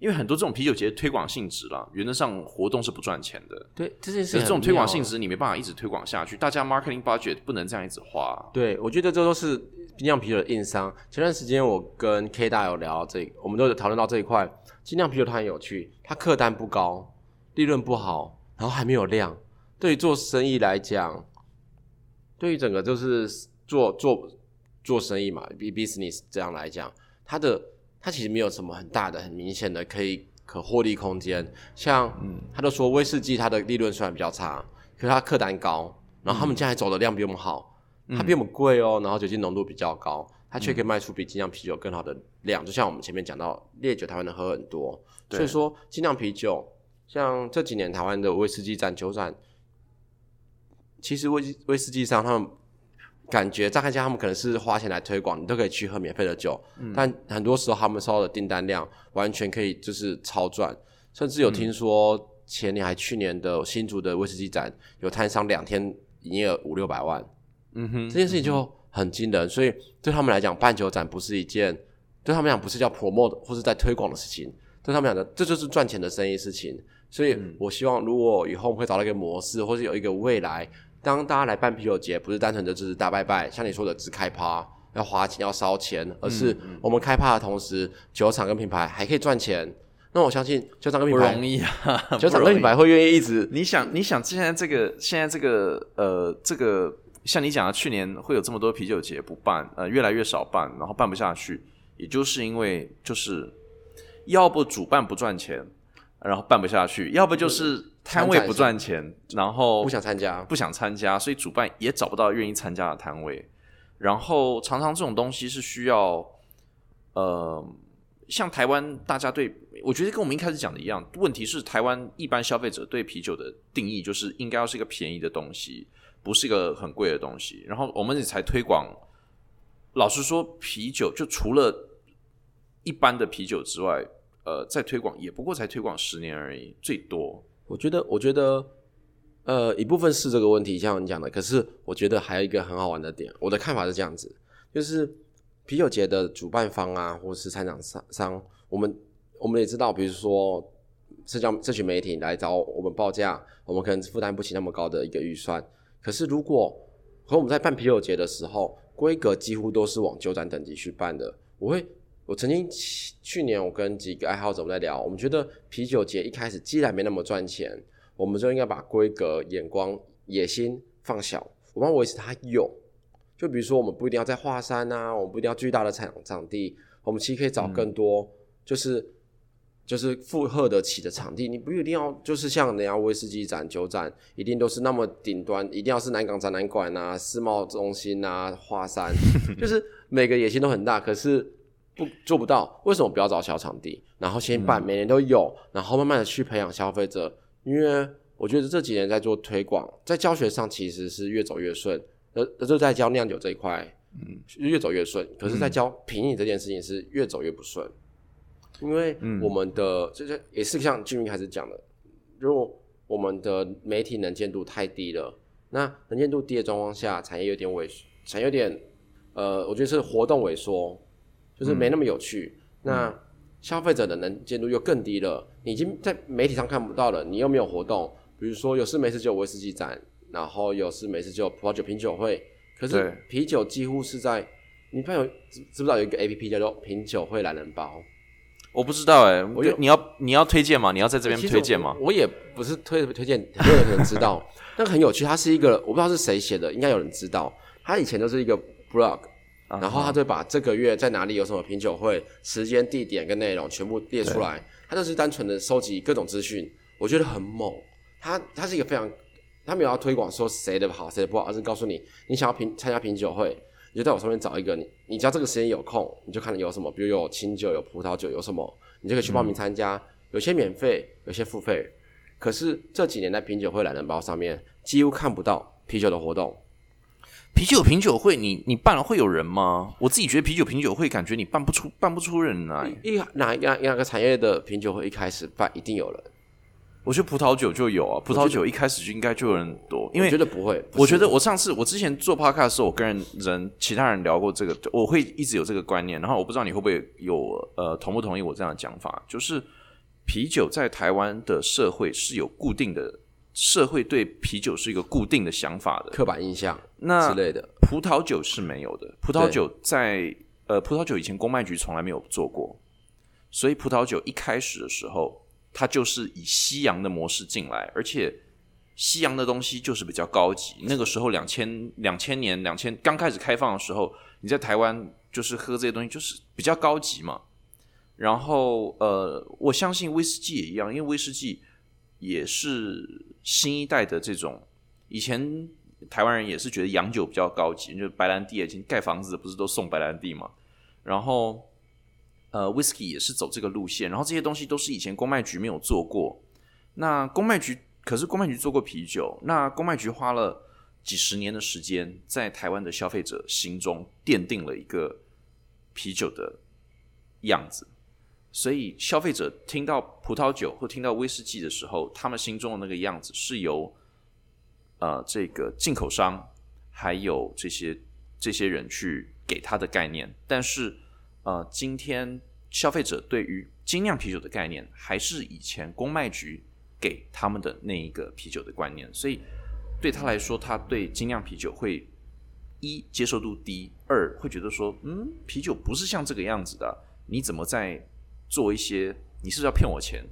因为很多这种啤酒节推广性质啦，原则上活动是不赚钱的。对这件事这种推广性质，你没办法一直推广下去，大家 marketing budget 不能这样一直花。对，我觉得这都是精酿啤酒的硬伤。前段时间我跟 K 大有聊到这个，我们都有讨论到这一块。精酿啤酒它很有趣，它客单不高，利润不好，然后还没有量。对于做生意来讲，对于整个就是做做做生意嘛，b business 这样来讲，它的它其实没有什么很大的、很明显的可以可获利空间。像他都说威士忌它的利润虽然比较差，可是它客单高，然后他们现在走的量比我们好，它比我们贵哦，然后酒精浓度比较高，它却可以卖出比精酿啤酒更好的量。就像我们前面讲到，烈酒台湾能喝很多，所以说精酿啤酒，像这几年台湾的威士忌展、酒展，其实威威士忌商他们感觉乍看下他们可能是花钱来推广，你都可以去喝免费的酒，但很多时候他们收到的订单量完全可以就是超赚，甚至有听说前年还去年的新竹的威士忌展，有摊商两天营业额五六百万，嗯哼这件事情就很惊人，所以对他们来讲，办酒展不是一件对他们讲不是叫 promote 或是在推广的事情，对他们讲的这就是赚钱的生意事情。所以我希望，如果以后我们会找到一个模式，或是有一个未来，当大家来办啤酒节，不是单纯的只是大拜拜，像你说的只开趴要花钱要烧钱，而是我们开趴的同时，酒厂跟品牌还可以赚钱。那我相信酒厂跟品牌不，容易啊，*laughs* 酒厂跟品牌会愿意一直你想，你想现在这个现在这个呃这个，像你讲的，去年会有这么多啤酒节不办，呃，越来越少办，然后办不下去，也就是因为就是要不主办不赚钱，然后办不下去，要不就是摊位不赚钱，然后不想参加。不想参加，所以主办也找不到愿意参加的摊位。然后常常这种东西是需要，呃，像台湾大家对我觉得跟我们一开始讲的一样，问题是台湾一般消费者对啤酒的定义就是应该要是一个便宜的东西，不是一个很贵的东西。然后我们也才推广，老实说，啤酒就除了一般的啤酒之外，呃，在推广也不过才推广十年而已，最多。我觉得，我觉得，呃，一部分是这个问题，像你讲的。可是，我觉得还有一个很好玩的点，我的看法是这样子，就是啤酒节的主办方啊，或是参展商商，我们我们也知道，比如说社交社群媒体来找我们报价，我们可能负担不起那么高的一个预算。可是，如果和我们在办啤酒节的时候，规格几乎都是往酒展等级去办的，我会我曾经去年我跟几个爱好者我们在聊，我们觉得啤酒节一开始既然没那么赚钱，我们就应该把规格、眼光、野心放小，我们要维持它有。就比如说，我们不一定要在华山啊，我们不一定要巨大的场场地，我们其实可以找更多，就是就是负荷得起的场地。你不一定要就是像人家威士忌展、酒展，一定都是那么顶端，一定要是南港展览馆啊、世贸中心啊、华山，*laughs* 就是每个野心都很大，可是不做不到。为什么不要找小场地，然后先办，每年都有，然后慢慢的去培养消费者？因为我觉得这几年在做推广，在教学上其实是越走越顺。呃，就在教酿酒这一块，嗯，越走越顺。可是，在教品饮这件事情是越走越不顺，因为我们的就是也是像俊明开始讲的，如果我们的媒体能见度太低了，那能见度低的状况下，产业有点萎，产业有点，呃，我觉得是活动萎缩，就是没那么有趣。那消费者的能见度又更低了，你已经在媒体上看不到了，你又没有活动，比如说有事没事就有威士忌展。然后有事没事就葡萄酒品酒会，可是啤酒几乎是在你朋友知知不知道有一个 A P P 叫做品酒会懒人包？我不知道哎，我你要你要推荐吗？你要在这边推荐吗？我也不是推推荐，很多人可能知道，但很有趣。它是一个我不知道是谁写的，应该有人知道。它以前都是一个 blog，然后他就把这个月在哪里有什么品酒会，时间、地点跟内容全部列出来。他就是单纯的收集各种资讯，我觉得很猛。他他是一个非常。他没有要推广说谁的好谁的不好，而是告诉你，你想要品参加品酒会，你就在我上面找一个你，你只要这个时间有空，你就看有什么，比如有清酒、有葡萄酒、有什么，你就可以去报名参加。有些免费，有些付费。可是这几年在品酒会懒人包上面几乎看不到啤酒的活动。啤酒品酒会，你你办了会有人吗？我自己觉得啤酒品酒会，感觉你办不出办不出人来。一哪哪哪个产业的品酒会一开始办一定有人。我觉得葡萄酒就有啊，葡萄酒一开始就应该就有人多，因为觉得不会。我觉得我上次我之前做 podcast 的时候，我跟人人其他人聊过这个，我会一直有这个观念。然后我不知道你会不会有呃同不同意我这样的讲法，就是啤酒在台湾的社会是有固定的，社会对啤酒是一个固定的想法的刻板印象那之类的。葡萄酒是没有的，葡萄酒在呃葡萄酒以前公卖局从来没有做过，所以葡萄酒一开始的时候。它就是以西洋的模式进来，而且西洋的东西就是比较高级。那个时候两千两千年两千刚开始开放的时候，你在台湾就是喝这些东西就是比较高级嘛。然后呃，我相信威士忌也一样，因为威士忌也是新一代的这种。以前台湾人也是觉得洋酒比较高级，就白兰地以前盖房子不是都送白兰地嘛，然后。呃，whisky 也是走这个路线，然后这些东西都是以前公卖局没有做过。那公卖局可是公卖局做过啤酒，那公卖局花了几十年的时间，在台湾的消费者心中奠定了一个啤酒的样子。所以消费者听到葡萄酒或听到威士忌的时候，他们心中的那个样子是由呃这个进口商还有这些这些人去给他的概念，但是。呃，今天消费者对于精酿啤酒的概念，还是以前公卖局给他们的那一个啤酒的观念，所以对他来说，他对精酿啤酒会一接受度低，二会觉得说，嗯，啤酒不是像这个样子的，你怎么在做一些，你是不是要骗我钱？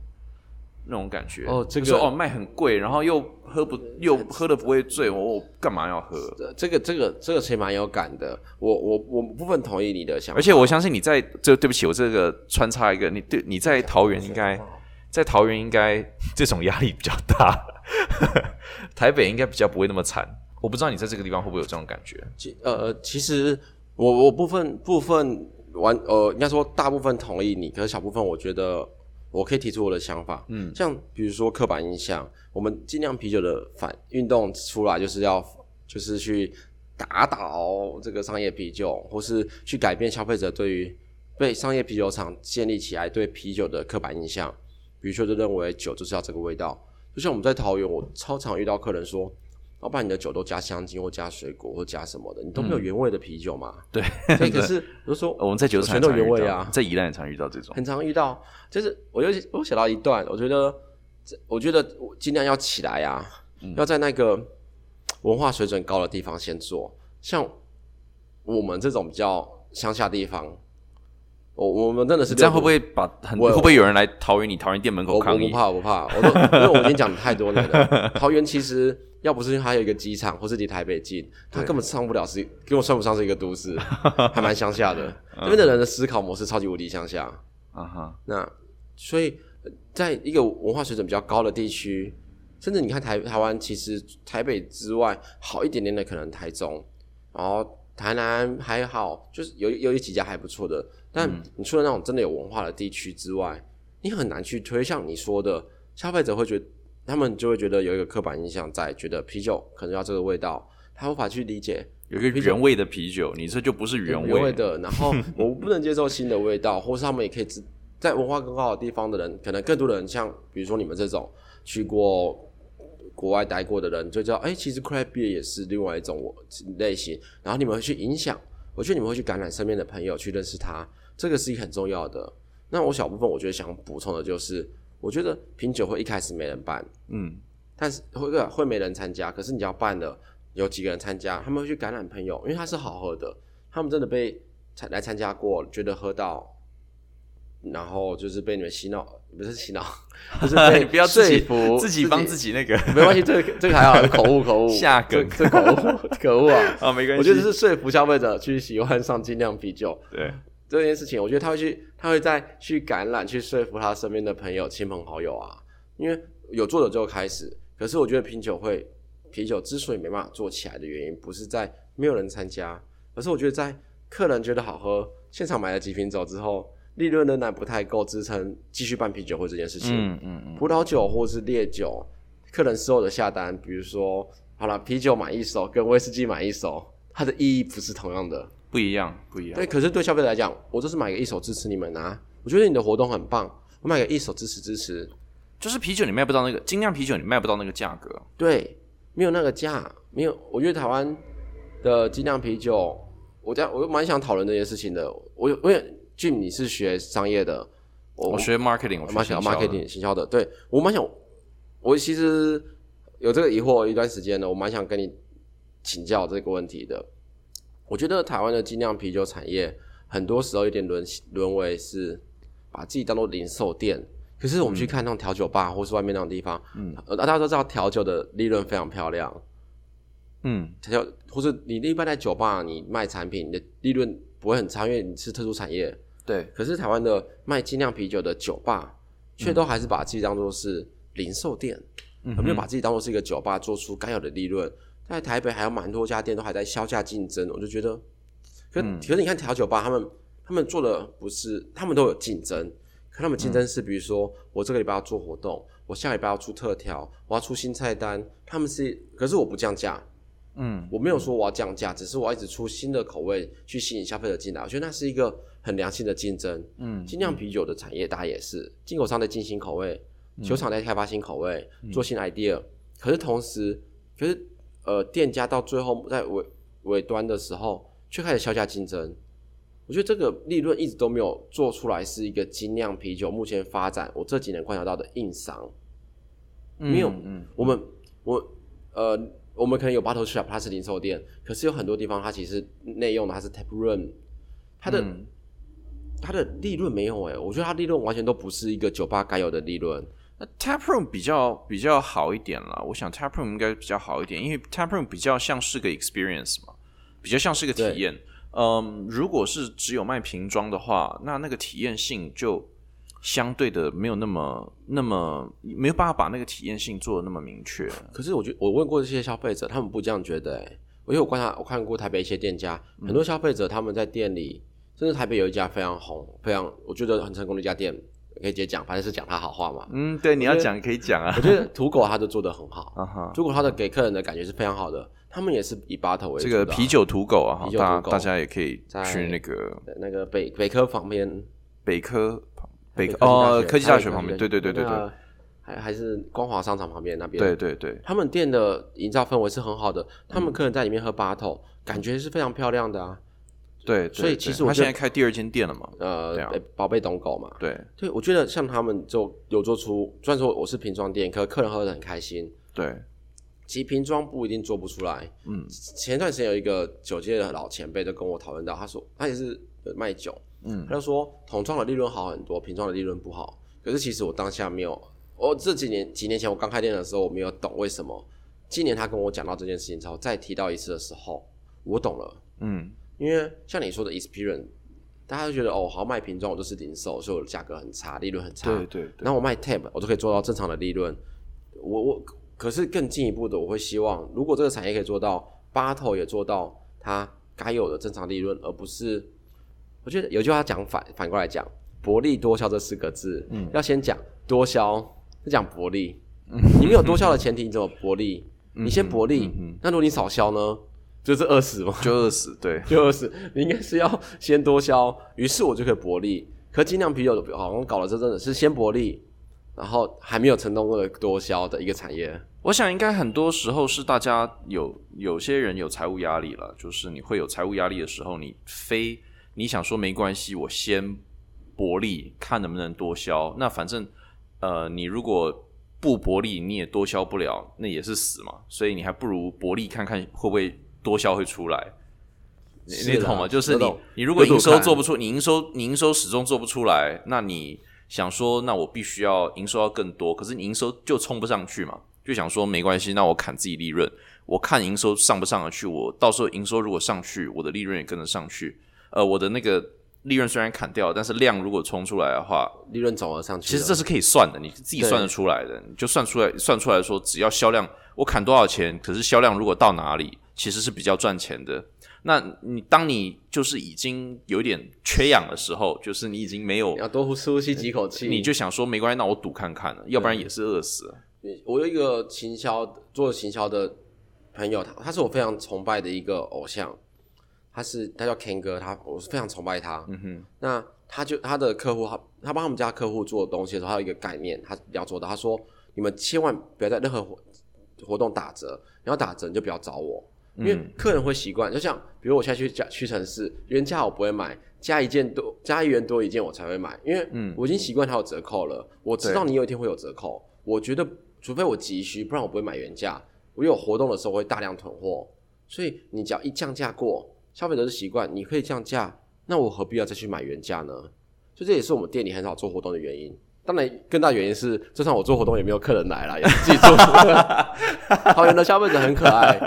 那种感觉哦，这个说哦卖很贵，然后又喝不又喝的不会醉，我我干嘛要喝？这个这个这个其实蛮有感的，我我我部分同意你的想法，而且我相信你在这对不起，我这个穿插一个，你对你在桃园应该在桃园应该这种压力比较大，*laughs* 台北应该比较不会那么惨。我不知道你在这个地方会不会有这种感觉？其呃，其实我我部分部分完呃，应该说大部分同意你，可是小部分我觉得。我可以提出我的想法，嗯，像比如说刻板印象，我们尽量啤酒的反运动出来就是要就是去打倒这个商业啤酒，或是去改变消费者对于被商业啤酒厂建立起来对啤酒的刻板印象，比如说就认为酒就是要这个味道，就像我们在桃园，我超常遇到客人说。老板，你的酒都加香精或加水果或加什么的，你都没有原味的啤酒嘛？*laughs* 对，可是比如说 *laughs* 我们在酒厂全都原味啊，在宜兰也常遇到这种，很常遇到。就是我又我写到一段，我觉得我觉得尽量要起来呀，要在那个文化水准高的地方先做。像我们这种比较乡下地方，我我们真的是这样会不会把很会不会有人来桃园你桃园店门口抗议？我不怕，我不怕，我都因为我已经讲太多年了。桃园其实要不是因为它有一个机场，或是离台北近，*laughs* 它根本上不了是，根本算不上是一个都市，*laughs* 还蛮乡下的。*laughs* 那边的人的思考模式超级无敌乡下啊哈。那所以在一个文化水准比较高的地区，甚至你看台台湾，其实台北之外好一点点的可能台中，然后台南还好，就是有有几家还不错的。但你除了那种真的有文化的地区之外，你很难去推像你说的，消费者会觉得他们就会觉得有一个刻板印象在，觉得啤酒可能要这个味道，他无法去理解有一个原味的啤酒，你这就不是原味的。然后 *laughs* 我不能接受新的味道，或是他们也可以在文化更高的地方的人，可能更多的人像比如说你们这种去过国外待过的人，就知道哎，其实 craft beer 也是另外一种类型。然后你们会去影响，我觉得你们会去感染身边的朋友，去认识他。这个是一个很重要的。那我小部分我觉得想补充的就是，我觉得品酒会一开始没人办，嗯，但是会会没人参加。可是你要办的，有几个人参加，他们会去感染朋友，因为它是好喝的。他们真的被参来参加过，觉得喝到，然后就是被你们洗脑，不是洗脑，*laughs* 就是被不要自己自己帮自己那个，没关系，这个这个还好，口误口误，*laughs* 下梗，这口误，*laughs* 可恶啊！啊，没关系，我觉得是说服消费者去喜欢上精酿啤酒，对。这件事情，我觉得他会去，他会再去感染，去说服他身边的朋友、亲朋好友啊。因为有做的就开始，可是我觉得品酒会，啤酒之所以没办法做起来的原因，不是在没有人参加，而是我觉得在客人觉得好喝，现场买了几瓶酒之后，利润仍然不太够支撑继续办啤酒会这件事情。嗯嗯嗯。葡萄酒或是烈酒，客人事后的下单，比如说好了，啤酒买一手跟威士忌买一手，它的意义不是同样的。不一样，不一样。对，可是对消费者来讲，我就是买个一手支持你们啊！我觉得你的活动很棒，我买个一手支持支持。就是啤酒你卖不到那个精酿啤酒，你卖不到那个价格。对，没有那个价，没有。我觉得台湾的精酿啤酒，我样我蛮想讨论这件事情的。我因为 Jim 你是学商业的，我学 marketing，我蛮想 marketing 行销的。对我蛮想，我其实有这个疑惑一段时间了，我蛮想跟你请教这个问题的。我觉得台湾的精酿啤酒产业很多时候有点沦沦为是把自己当做零售店。可是我们去看那种调酒吧或是外面那种地方，嗯，大家都知道调酒的利润非常漂亮，嗯，调或者你一般在酒吧你卖产品，你的利润不会很差，因为你是特殊产业。对。可是台湾的卖精酿啤酒的酒吧，却都还是把自己当做是零售店，没有把自己当做是一个酒吧，做出该有的利润。在台北还有蛮多家店都还在销价竞争，我就觉得，可可是你看调酒吧，他们他们做的不是，他们都有竞争，可他们竞争是，比如说我这个礼拜要做活动，我下礼拜要出特调，我要出新菜单，他们是，可是我不降价，嗯，我没有说我要降价，只是我要一直出新的口味去吸引消费者进来，我觉得那是一个很良性的竞争，嗯，精酿啤酒的产业大家也是，进口商在进新口味，酒厂在开发新口味，做新 idea，可是同时，可是。呃，店家到最后在尾尾端的时候，却开始销价竞争。我觉得这个利润一直都没有做出来，是一个精酿啤酒目前发展我这几年观察到的硬伤。没有，嗯，我们我呃，我们可能有 bottle shop，它是零售店，可是有很多地方它其实内用的它是 tap room，它的它的利润没有哎，我觉得它利润完全都不是一个酒吧该有的利润。Tap room 比较比较好一点了，我想 Tap room 应该比较好一点，因为 Tap room 比较像是个 experience 嘛，比较像是个体验。嗯，如果是只有卖瓶装的话，那那个体验性就相对的没有那么那么没有办法把那个体验性做的那么明确。可是我觉我问过这些消费者，他们不这样觉得。哎，我有观察，我看过台北一些店家，很多消费者他们在店里，甚至台北有一家非常红、非常我觉得很成功的一家店。可以直接讲，反正是讲他好话嘛。嗯，对，你要讲可以讲啊。我觉得土狗他就做的很好，*laughs* 土狗他的给客人的感觉是非常好的。他们也是以巴头为这个啤酒土狗啊，大大家也可以去那个那个北北科旁边，北科北科哦科技大学旁边，对对对对对，还还是光华商场旁边那边，对对对，他们店的营造氛围是很好的，他们客人在里面喝巴头，感觉是非常漂亮的啊。对，所以其实我现在开第二间店了嘛，呃，宝贝懂狗嘛，对，对我觉得像他们就有做出，虽然说我是瓶装店，可客人喝的很开心，对，其实瓶装不一定做不出来，嗯，前段时间有一个酒界的老前辈就跟我讨论到，他说他也是卖酒，嗯，他就说桶装的利润好很多，瓶装的利润不好。可是其实我当下没有，我这几年几年前我刚开店的时候，我没有懂为什么。今年他跟我讲到这件事情之后，再提到一次的时候，我懂了。嗯，因为像你说的 experience，大家都觉得哦，好卖瓶装我就是零售，所以我的价格很差，利润很差。对对。然后我卖 tab，我都可以做到正常的利润。我我可是更进一步的，我会希望，如果这个产业可以做到，八头也做到它该有的正常利润，而不是，我觉得有句话讲反反过来讲，薄利多销这四个字，嗯，要先讲多销，再讲薄利。你没有多销的前提，你怎么薄利？你先薄利，那如果你少销呢？就是饿死嘛？*laughs* 就饿死，对，就饿死。你应该是要先多销，于是我就可以薄利。可精酿啤酒的好像搞了这真的是先薄利，然后还没有成功的多销的一个产业。我想应该很多时候是大家有有些人有财务压力了，就是你会有财务压力的时候，你非你想说没关系，我先薄利，看能不能多销。那反正呃，你如果不薄利，你也多销不了，那也是死嘛。所以你还不如薄利，看看会不会多销会出来。你懂吗？就是你，你如果营收做不出，你营收，你营收始终做不出来，那你想说，那我必须要营收要更多，可是你营收就冲不上去嘛。就想说没关系，那我砍自己利润，我看营收上不上得去，我到时候营收如果上去，我的利润也跟着上去。呃，我的那个。利润虽然砍掉，但是量如果冲出来的话，利润总额上去。其实这是可以算的，你自己算得出来的，你就算出来，算出来说，只要销量我砍多少钱，可是销量如果到哪里，其实是比较赚钱的。那你当你就是已经有点缺氧的时候，就是你已经没有要多呼呼吸几口气，你就想说没关系，那我赌看看了，要不然也是饿死。我有一个行销做行销的朋友，他他是我非常崇拜的一个偶像。他是他叫 Ken 哥，他我是非常崇拜他。嗯哼，那他就他的客户，他他帮他们家客户做东西的时候，他有一个概念，他要做的。他说：你们千万不要在任何活活动打折，你要打折你就不要找我，因为客人会习惯。就像比如我现在去加屈臣氏，原价我不会买，加一件多加一元多一件我才会买，因为我已经习惯它有折扣了。我知道你有一天会有折扣，我觉得除非我急需，不然我不会买原价。我有活动的时候会大量囤货，所以你只要一降价过。消费者的习惯，你可以降价，那我何必要再去买原价呢？所以这也是我们店里很少做活动的原因。当然，更大原因是，就算我做活动，也没有客人来了，要自己做。桃园的消费者很可爱，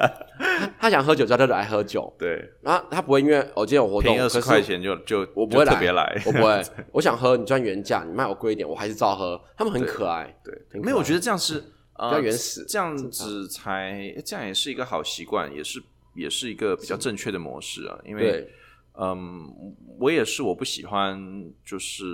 *laughs* 他想喝酒，叫他来喝酒。对，然后他不会因为我今天有活动，二十块钱就就我不会特别来，我不会。*laughs* 我想喝，你赚原价，你卖我贵一点，我还是照喝。他们很可爱，对，没有，我觉得这样是比较原始，这样子才这样也是一个好习惯，也是。也是一个比较正确的模式啊，因为，嗯，我也是我不喜欢就是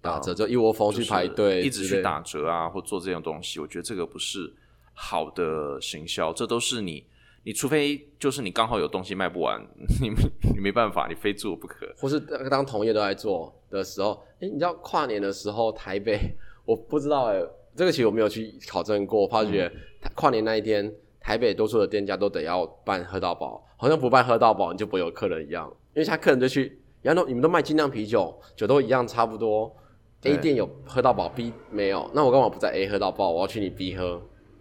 打折就一窝蜂去排队，一直去打折啊，或做这种东西，我觉得这个不是好的行销，这都是你，你除非就是你刚好有东西卖不完，*laughs* 你你没办法，你非做不可，或是当同业都在做的时候，哎，你知道跨年的时候台北，我不知道哎，这个其实我没有去考证过，发觉跨年那一天。台北多数的店家都得要办喝到饱，好像不办喝到饱你就不会有客人一样，因为他客人就去，然后你们都卖精酿啤酒，酒都一样差不多，A 店有喝到饱，B 没有，那我干嘛不在 A 喝到饱，我要去你 B 喝，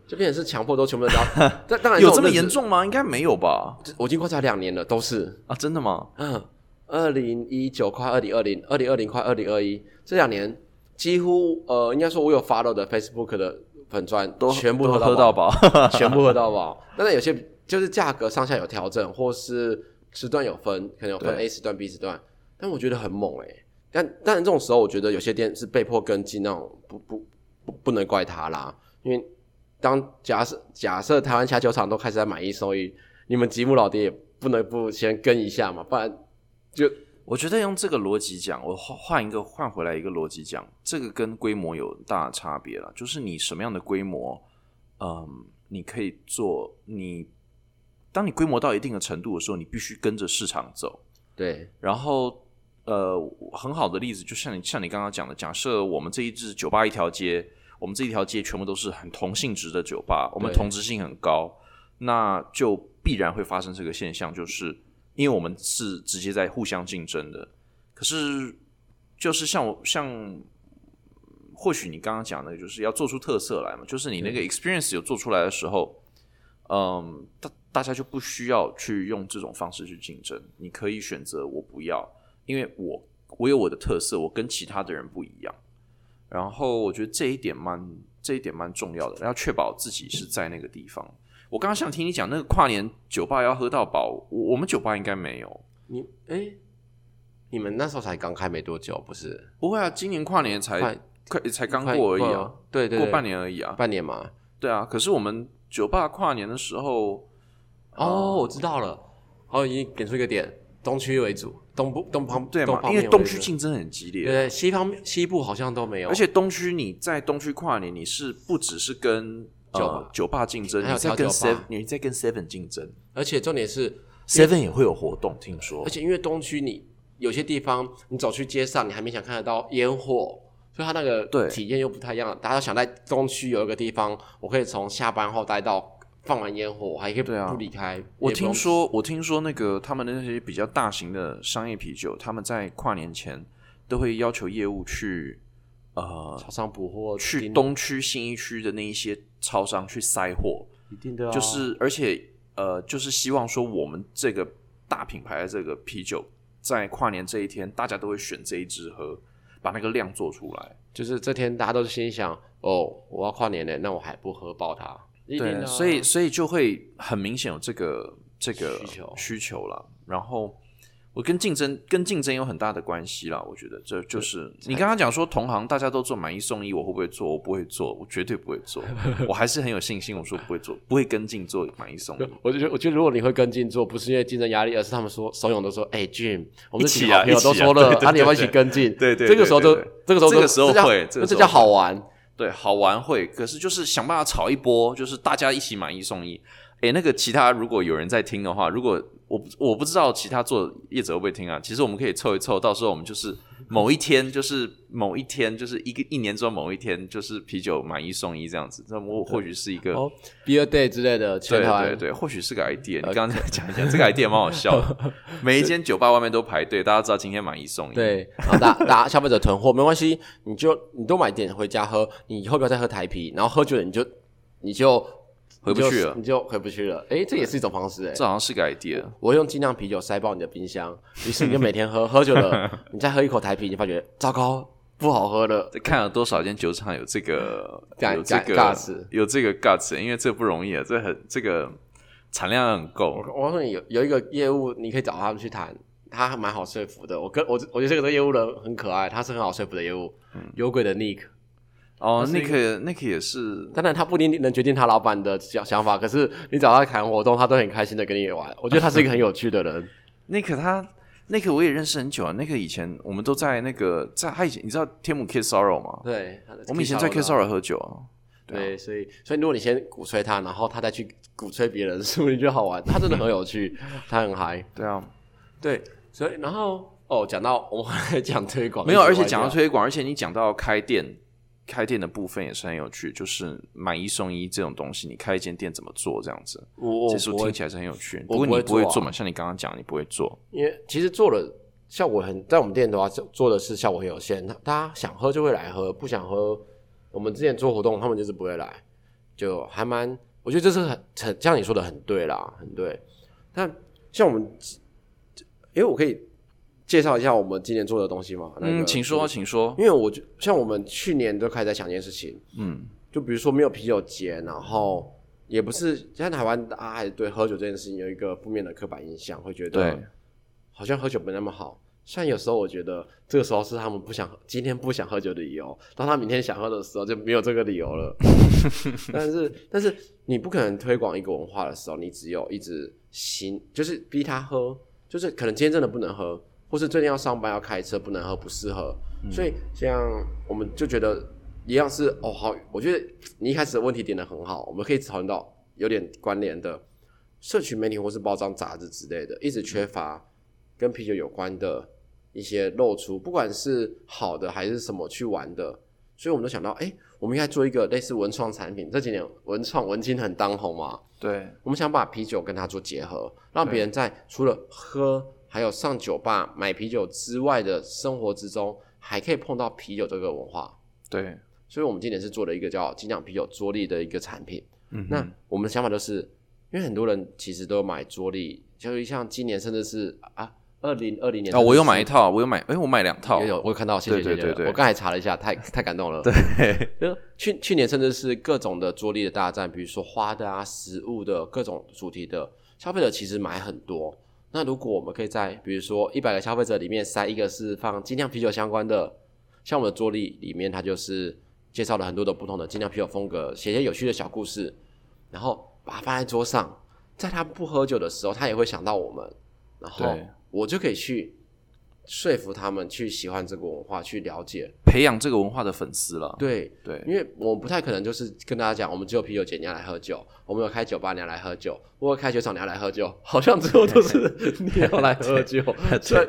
就变成是强迫都全部都要，*laughs* 但当然有这么严重吗？应该没有吧？我已经观察两年了，都是啊，真的吗？嗯，二零一九快二零二零，二零二零快二零二一，这两年几乎呃，应该说我有 follow 的 Facebook 的。粉砖都全部喝到饱，全部喝到 *laughs* 饱。但是有些就是价格上下有调整，或是时段有分，可能有分 A 时段、B 时段。但我觉得很猛诶。但但是这种时候，我觉得有些店是被迫跟进，那种不不不不能怪他啦。因为当假设假设台湾其他酒厂都开始在买一送一，你们吉姆老爹也不能不先跟一下嘛，不然就。我觉得用这个逻辑讲，我换换一个换回来一个逻辑讲，这个跟规模有大差别了。就是你什么样的规模，嗯，你可以做你，当你规模到一定的程度的时候，你必须跟着市场走。对。然后，呃，很好的例子，就像你像你刚刚讲的，假设我们这一支酒吧一条街，我们这一条街全部都是很同性质的酒吧，我们同质性很高，那就必然会发生这个现象，就是。因为我们是直接在互相竞争的，可是就是像我像，或许你刚刚讲的，就是要做出特色来嘛，就是你那个 experience 有做出来的时候，嗯，大大家就不需要去用这种方式去竞争，你可以选择我不要，因为我我有我的特色，我跟其他的人不一样。然后我觉得这一点蛮这一点蛮重要的，要确保自己是在那个地方。我刚刚想听你讲那个跨年酒吧要喝到饱，我我们酒吧应该没有。你哎，你们那时候才刚开没多久，不是？不会啊，今年跨年才快快才刚过而已啊，对对，对过半年而已啊。半年嘛。对啊，可是我们酒吧跨年的时候，哦，我知道了。哦，已经点出一个点，东区为主，东部东旁对嘛？因为东区竞争很激烈，对西方西部好像都没有。而且东区你在东区跨年，你是不只是跟酒酒吧竞争，还有在跟 seven，你在跟 Seven 竞争，而且重点是 Seven 也会有活动，听说。而且因为东区你有些地方你走去街上，你还没想看得到烟火，所以它那个对体验又不太一样。大家都想在东区有一个地方，我可以从下班后待到。放完烟火，我还可以不离开。我听说，我听说那个他们的那些比较大型的商业啤酒，他们在跨年前都会要求业务去呃超商补货，去东区、新一区的那一些超商去塞货。一定的，就是而且呃，就是希望说我们这个大品牌的这个啤酒，在跨年这一天，大家都会选这一支喝，把那个量做出来。就是这天大家都心想：哦，我要跨年了，那我还不喝爆它。对，所以所以就会很明显有这个这个需求需求了。然后我跟竞争跟竞争有很大的关系啦。我觉得这就是你刚刚讲说同行大家都做买一送一，我会不会做？我不会做，我绝对不会做。*laughs* 我还是很有信心，我说不会做，不会跟进做买一送一。*laughs* 我就觉得，我觉得如果你会跟进做，不是因为竞争压力，而是他们说怂恿都说：“哎，Jim，我们一起啊，朋友都说了，啊，你要不要一起跟进？”对对，这个时候就这个时候这个时候会，这叫好玩。对，好玩会，可是就是想办法炒一波，就是大家一起买一送一。哎，那个其他如果有人在听的话，如果我我不知道其他做业者会不会听啊？其实我们可以凑一凑，到时候我们就是某一天，就是某一天，就是一个一年中某一天，就是啤酒买一送一这样子。那我或许是一个 beer day 之类的，对对对，或许是个 idea。你刚才讲一讲，这个 idea 蛮好笑的。*laughs* 每一间酒吧外面都排队，大家知道今天买一送一。对，然后大大家消费者囤货没关系，你就你都买点回家喝，你以后不要再喝台啤，然后喝酒了你就你就。回不去了，你就回不去了。哎，这也是一种方式哎，这好像是个 idea。我用精酿啤酒塞爆你的冰箱，于是你就每天喝，喝酒了，你再喝一口台啤，你发觉糟糕，不好喝了。看了多少间酒厂有这个 *laughs* 有这个有这个 guts，因为这不容易啊，这很这个产量很够。我告诉你，有有一个业务，你可以找他们去谈，他蛮好说服的。我跟我我觉得这个业务人很可爱，他是很好说服的业务。有鬼的 Nick。哦，那个那个也是，当然他不一定能决定他老板的想想法，可是你找他谈活动，他都很开心的跟你玩。我觉得他是一个很有趣的人。*laughs* 那个他那个我也认识很久啊。那个以前我们都在那个在他以前，你知道天母 Kiss Sorrow 吗？对，我们以前在 Kiss Sorrow 喝酒啊。对，所以所以如果你先鼓吹他，然后他再去鼓吹别人，是不是就好玩？他真的很有趣，*laughs* 他很嗨。对啊，对，所以然后哦，讲到我们还讲推广，没有，而且讲到推广，而且你讲到开店。开店的部分也是很有趣，就是买一送一这种东西，你开一间店怎么做这样子？我其实听起来是很有趣。不过你不会做嘛？像你刚刚讲，你不会做，因为其实做了效果很，在我们店的话做的是效果很有限。大家想喝就会来喝，不想喝，我们之前做活动，他们就是不会来，就还蛮，我觉得这是很很像你说的很对啦，很对。但像我们，因为我可以。介绍一下我们今年做的东西嘛？嗯，请说，请说。因为我就像我们去年就开始在想一件事情，嗯，就比如说没有啤酒节，然后也不是在台湾，大家对喝酒这件事情有一个负面的刻板印象，会觉得好像喝酒没那么好。像有时候我觉得这个时候是他们不想今天不想喝酒的理由，当他明天想喝的时候就没有这个理由了。*laughs* 但是，但是你不可能推广一个文化的时候，你只有一直行，就是逼他喝，就是可能今天真的不能喝。或是最近要上班要开车不能喝不适合，所以像我们就觉得一样是哦好，我觉得你一开始的问题点的很好，我们可以讨论到有点关联的社群媒体或是包装杂志之类的，一直缺乏跟啤酒有关的一些露出，不管是好的还是什么去玩的，所以我们都想到，哎，我们应该做一个类似文创产品。这几年文创文青很当红嘛，对，我们想把啤酒跟它做结合，让别人在除了喝。还有上酒吧买啤酒之外的生活之中，还可以碰到啤酒这个文化。对，所以我们今年是做了一个叫精酿啤酒桌立的一个产品。嗯，那我们的想法就是，因为很多人其实都买桌立，就是像今年甚至是啊，二零二零年啊，我有买一套，我有买，哎，我买两套，有有，我有看到，谢谢，对对对，我刚才查了一下，太太感动了。*laughs* 对，就去去年甚至是各种的桌历的大战，比如说花的啊、食物的各种主题的，消费者其实买很多。那如果我们可以在比如说一百个消费者里面塞一个是放精酿啤酒相关的，像我们的桌历里面，它就是介绍了很多的不同的精酿啤酒风格，写些有趣的小故事，然后把它放在桌上，在他不喝酒的时候，他也会想到我们，然后。我就可以去说服他们去喜欢这个文化，去了解、培养这个文化的粉丝了。对对，因为我不太可能就是跟大家讲，我们只有啤酒节你要来喝酒，我们有开酒吧你要来喝酒，我有开酒厂你要来喝酒，好像最后都是你要来喝酒。*laughs* 所以，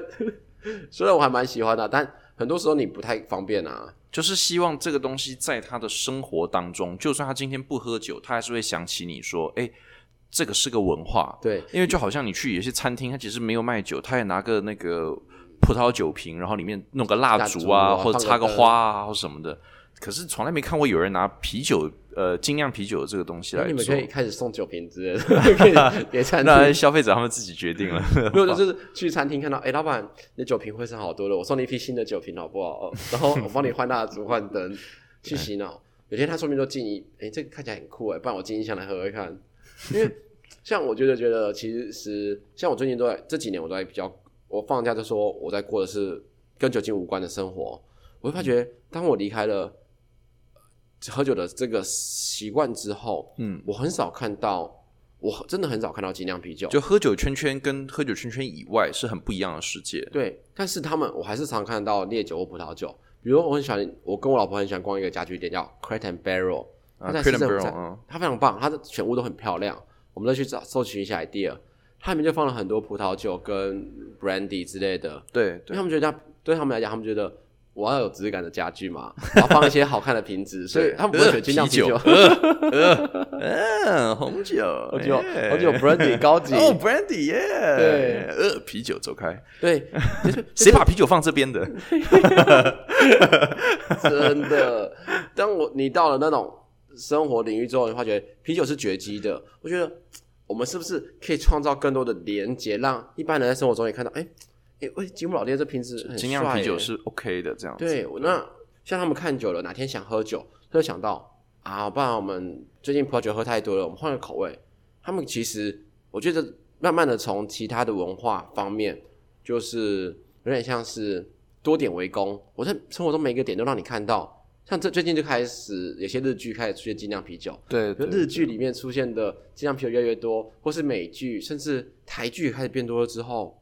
虽然我还蛮喜欢的，但很多时候你不太方便啊。就是希望这个东西在他的生活当中，就算他今天不喝酒，他还是会想起你说，哎。这个是个文化，对，因为就好像你去有些餐厅，他其实没有卖酒，他也拿个那个葡萄酒瓶，然后里面弄个蜡烛啊，或者插个花啊，或什么的。可是从来没看过有人拿啤酒，呃，精酿啤酒这个东西来。你们可以开始送酒瓶之类的，*laughs* 给 *laughs* 餐厅。那消费者他们自己决定了。*laughs* 没有，就是去餐厅看到，哎，老板，你酒瓶会剩好多了，我送你一批新的酒瓶好不好？然后我帮你换蜡烛、换灯，去洗脑。有天他说明都进一，哎，这个看起来很酷哎，不然我进一箱来喝喝看。因为像我觉得觉得其实像我最近都在这几年我都在比较我放假就说我在过的是跟酒精无关的生活，我会发觉当我离开了喝酒的这个习惯之后，嗯，我很少看到，我真的很少看到精酿啤酒。就喝酒圈圈跟喝酒圈圈以外是很不一样的世界。对，但是他们我还是常看到烈酒或葡萄酒，比如我很喜欢，我跟我老婆很喜欢逛一个家具店叫 Crate and Barrel。他在市政府，它非常棒，它的全屋都很漂亮。我们再去找搜寻一下 idea，他里面就放了很多葡萄酒跟 brandy 之类的。对，他们觉得对他们来讲，他们觉得我要有质感的家具嘛，*laughs* 然后放一些好看的瓶子，所以他们不会选精酿啤酒。*laughs* 嗯，红酒，*laughs* 红酒，红酒 brandy 高级哦，brandy 耶。对，呃，啤酒走开。对，谁把啤酒放这边的？真的，当我你到了那种。生活领域之后，你发觉啤酒是绝迹的。我觉得我们是不是可以创造更多的连接，让一般人在生活中也看到，哎，哎，喂，吉姆老爹这瓶子很帅，啤酒是 OK 的，这样。对，那像他们看久了，哪天想喝酒，他就想到啊，不然我们最近葡萄酒喝太多了，我们换个口味。他们其实，我觉得慢慢的从其他的文化方面，就是有点像是多点围攻。我在生活中每一个点都让你看到。像这最近就开始有些日剧开始出现精酿啤酒，对，日剧里面出现的精酿啤酒越来越多，或是美剧甚至台剧开始变多了之后，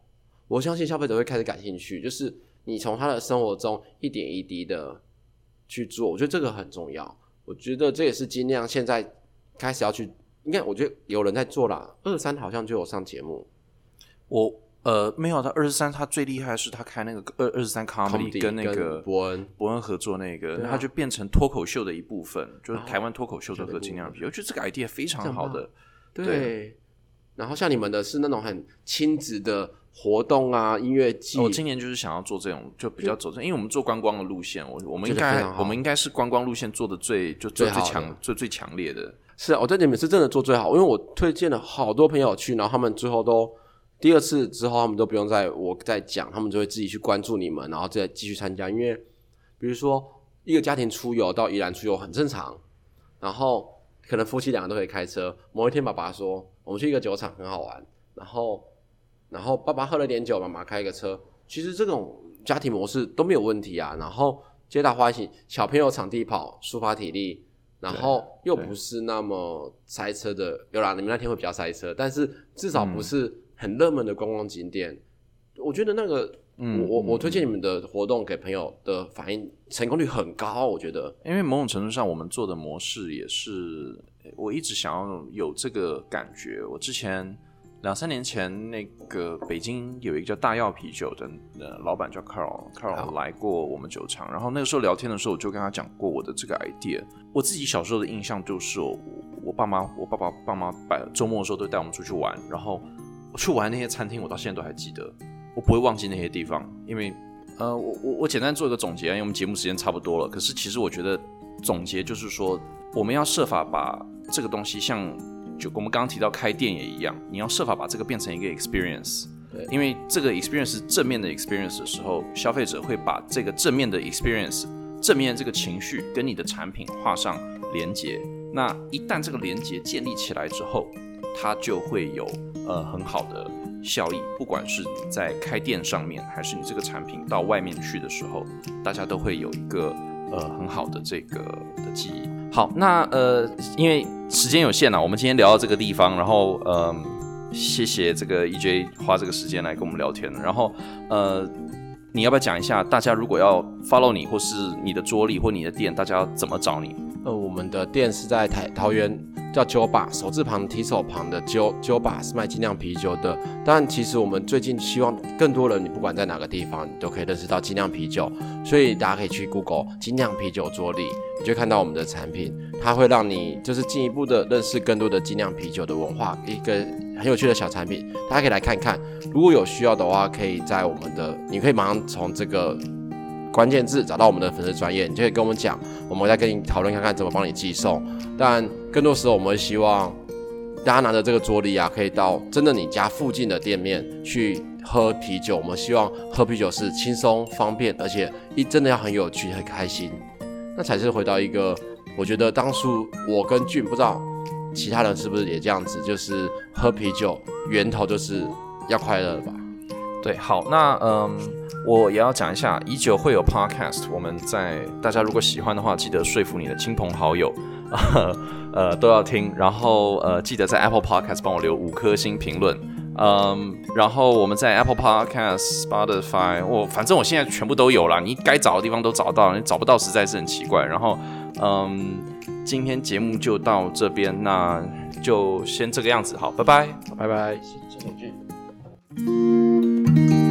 我相信消费者会开始感兴趣。就是你从他的生活中一点一滴的去做，我觉得这个很重要。我觉得这也是精酿现在开始要去，应该我觉得有人在做啦。二三好像就有上节目，我。呃，没有，他二十三，他最厉害的是他开那个二二十三 comedy 跟那个伯恩伯恩合作那个，他就变成脱口秀的一部分，就是台湾脱口秀的喝精酿啤，我觉得这个 idea 非常好的。对，然后像你们的是那种很亲子的活动啊，音乐季。我今年就是想要做这种，就比较走这，因为我们做观光的路线，我我们应该我们应该是观光路线做的最就最最强最最强烈的。是啊，我在你们是真的做最好，因为我推荐了好多朋友去，然后他们最后都。第二次之后，他们都不用再我再讲，他们就会自己去关注你们，然后再继续参加。因为比如说一个家庭出游到宜兰出游很正常，然后可能夫妻两个都可以开车。某一天，爸爸说我们去一个酒厂很好玩，然后然后爸爸喝了点酒，妈妈开一个车。其实这种家庭模式都没有问题啊。然后皆大欢喜，小朋友场地跑，抒发体力，然后又不是那么塞车的。有啦，你们那天会比较塞车，但是至少不是。很热门的观光景点，我觉得那个，嗯我我推荐你们的活动给朋友的反应成功率很高，我觉得，因为某种程度上我们做的模式也是，我一直想要有这个感觉。我之前两三年前那个北京有一个叫大药啤酒的呃老板叫 Carl，Carl 来过我们酒厂，然后那个时候聊天的时候，我就跟他讲过我的这个 idea。我自己小时候的印象就是，我我爸妈我爸爸爸妈摆周末的时候都带我们出去玩，然后。我去玩那些餐厅，我到现在都还记得，我不会忘记那些地方，因为，呃，我我我简单做一个总结，因为我们节目时间差不多了。可是其实我觉得总结就是说，我们要设法把这个东西，像就我们刚刚提到开店也一样，你要设法把这个变成一个 experience，对因为这个 experience 是正面的 experience 的时候，消费者会把这个正面的 experience、正面这个情绪跟你的产品画上连接。那一旦这个连接建立起来之后，它就会有呃很好的效益，不管是你在开店上面，还是你这个产品到外面去的时候，大家都会有一个呃很好的这个的记忆。好，那呃，因为时间有限啊，我们今天聊到这个地方，然后呃，谢谢这个 EJ 花这个时间来跟我们聊天，然后呃，你要不要讲一下，大家如果要 follow 你，或是你的桌历或你的店，大家要怎么找你？呃，我们的店是在台桃园，叫九把手字旁提手旁的九九把是卖精酿啤酒的。但其实我们最近希望更多人，你不管在哪个地方，你都可以认识到精酿啤酒。所以大家可以去 Google 精酿啤酒桌历，你就看到我们的产品，它会让你就是进一步的认识更多的精酿啤酒的文化，一个很有趣的小产品，大家可以来看看。如果有需要的话，可以在我们的，你可以马上从这个。关键字找到我们的粉丝专业，你就可以跟我们讲，我们再跟你讨论看看怎么帮你寄送。但更多时候，我们会希望大家拿着这个桌历啊，可以到真的你家附近的店面去喝啤酒。我们希望喝啤酒是轻松方便，而且一真的要很有趣、很开心，那才是回到一个我觉得当初我跟俊不知道其他人是不是也这样子，就是喝啤酒源头就是要快乐吧。对，好，那嗯。我也要讲一下，依旧会有 podcast。我们在大家如果喜欢的话，记得说服你的亲朋好友，*laughs* 呃，都要听。然后呃，记得在 Apple Podcast 帮我留五颗星评论。嗯，然后我们在 Apple Podcast、Spotify，我反正我现在全部都有了。你该找的地方都找到了，你找不到实在是很奇怪。然后嗯，今天节目就到这边，那就先这个样子。好，拜拜，拜拜，谢谢 Música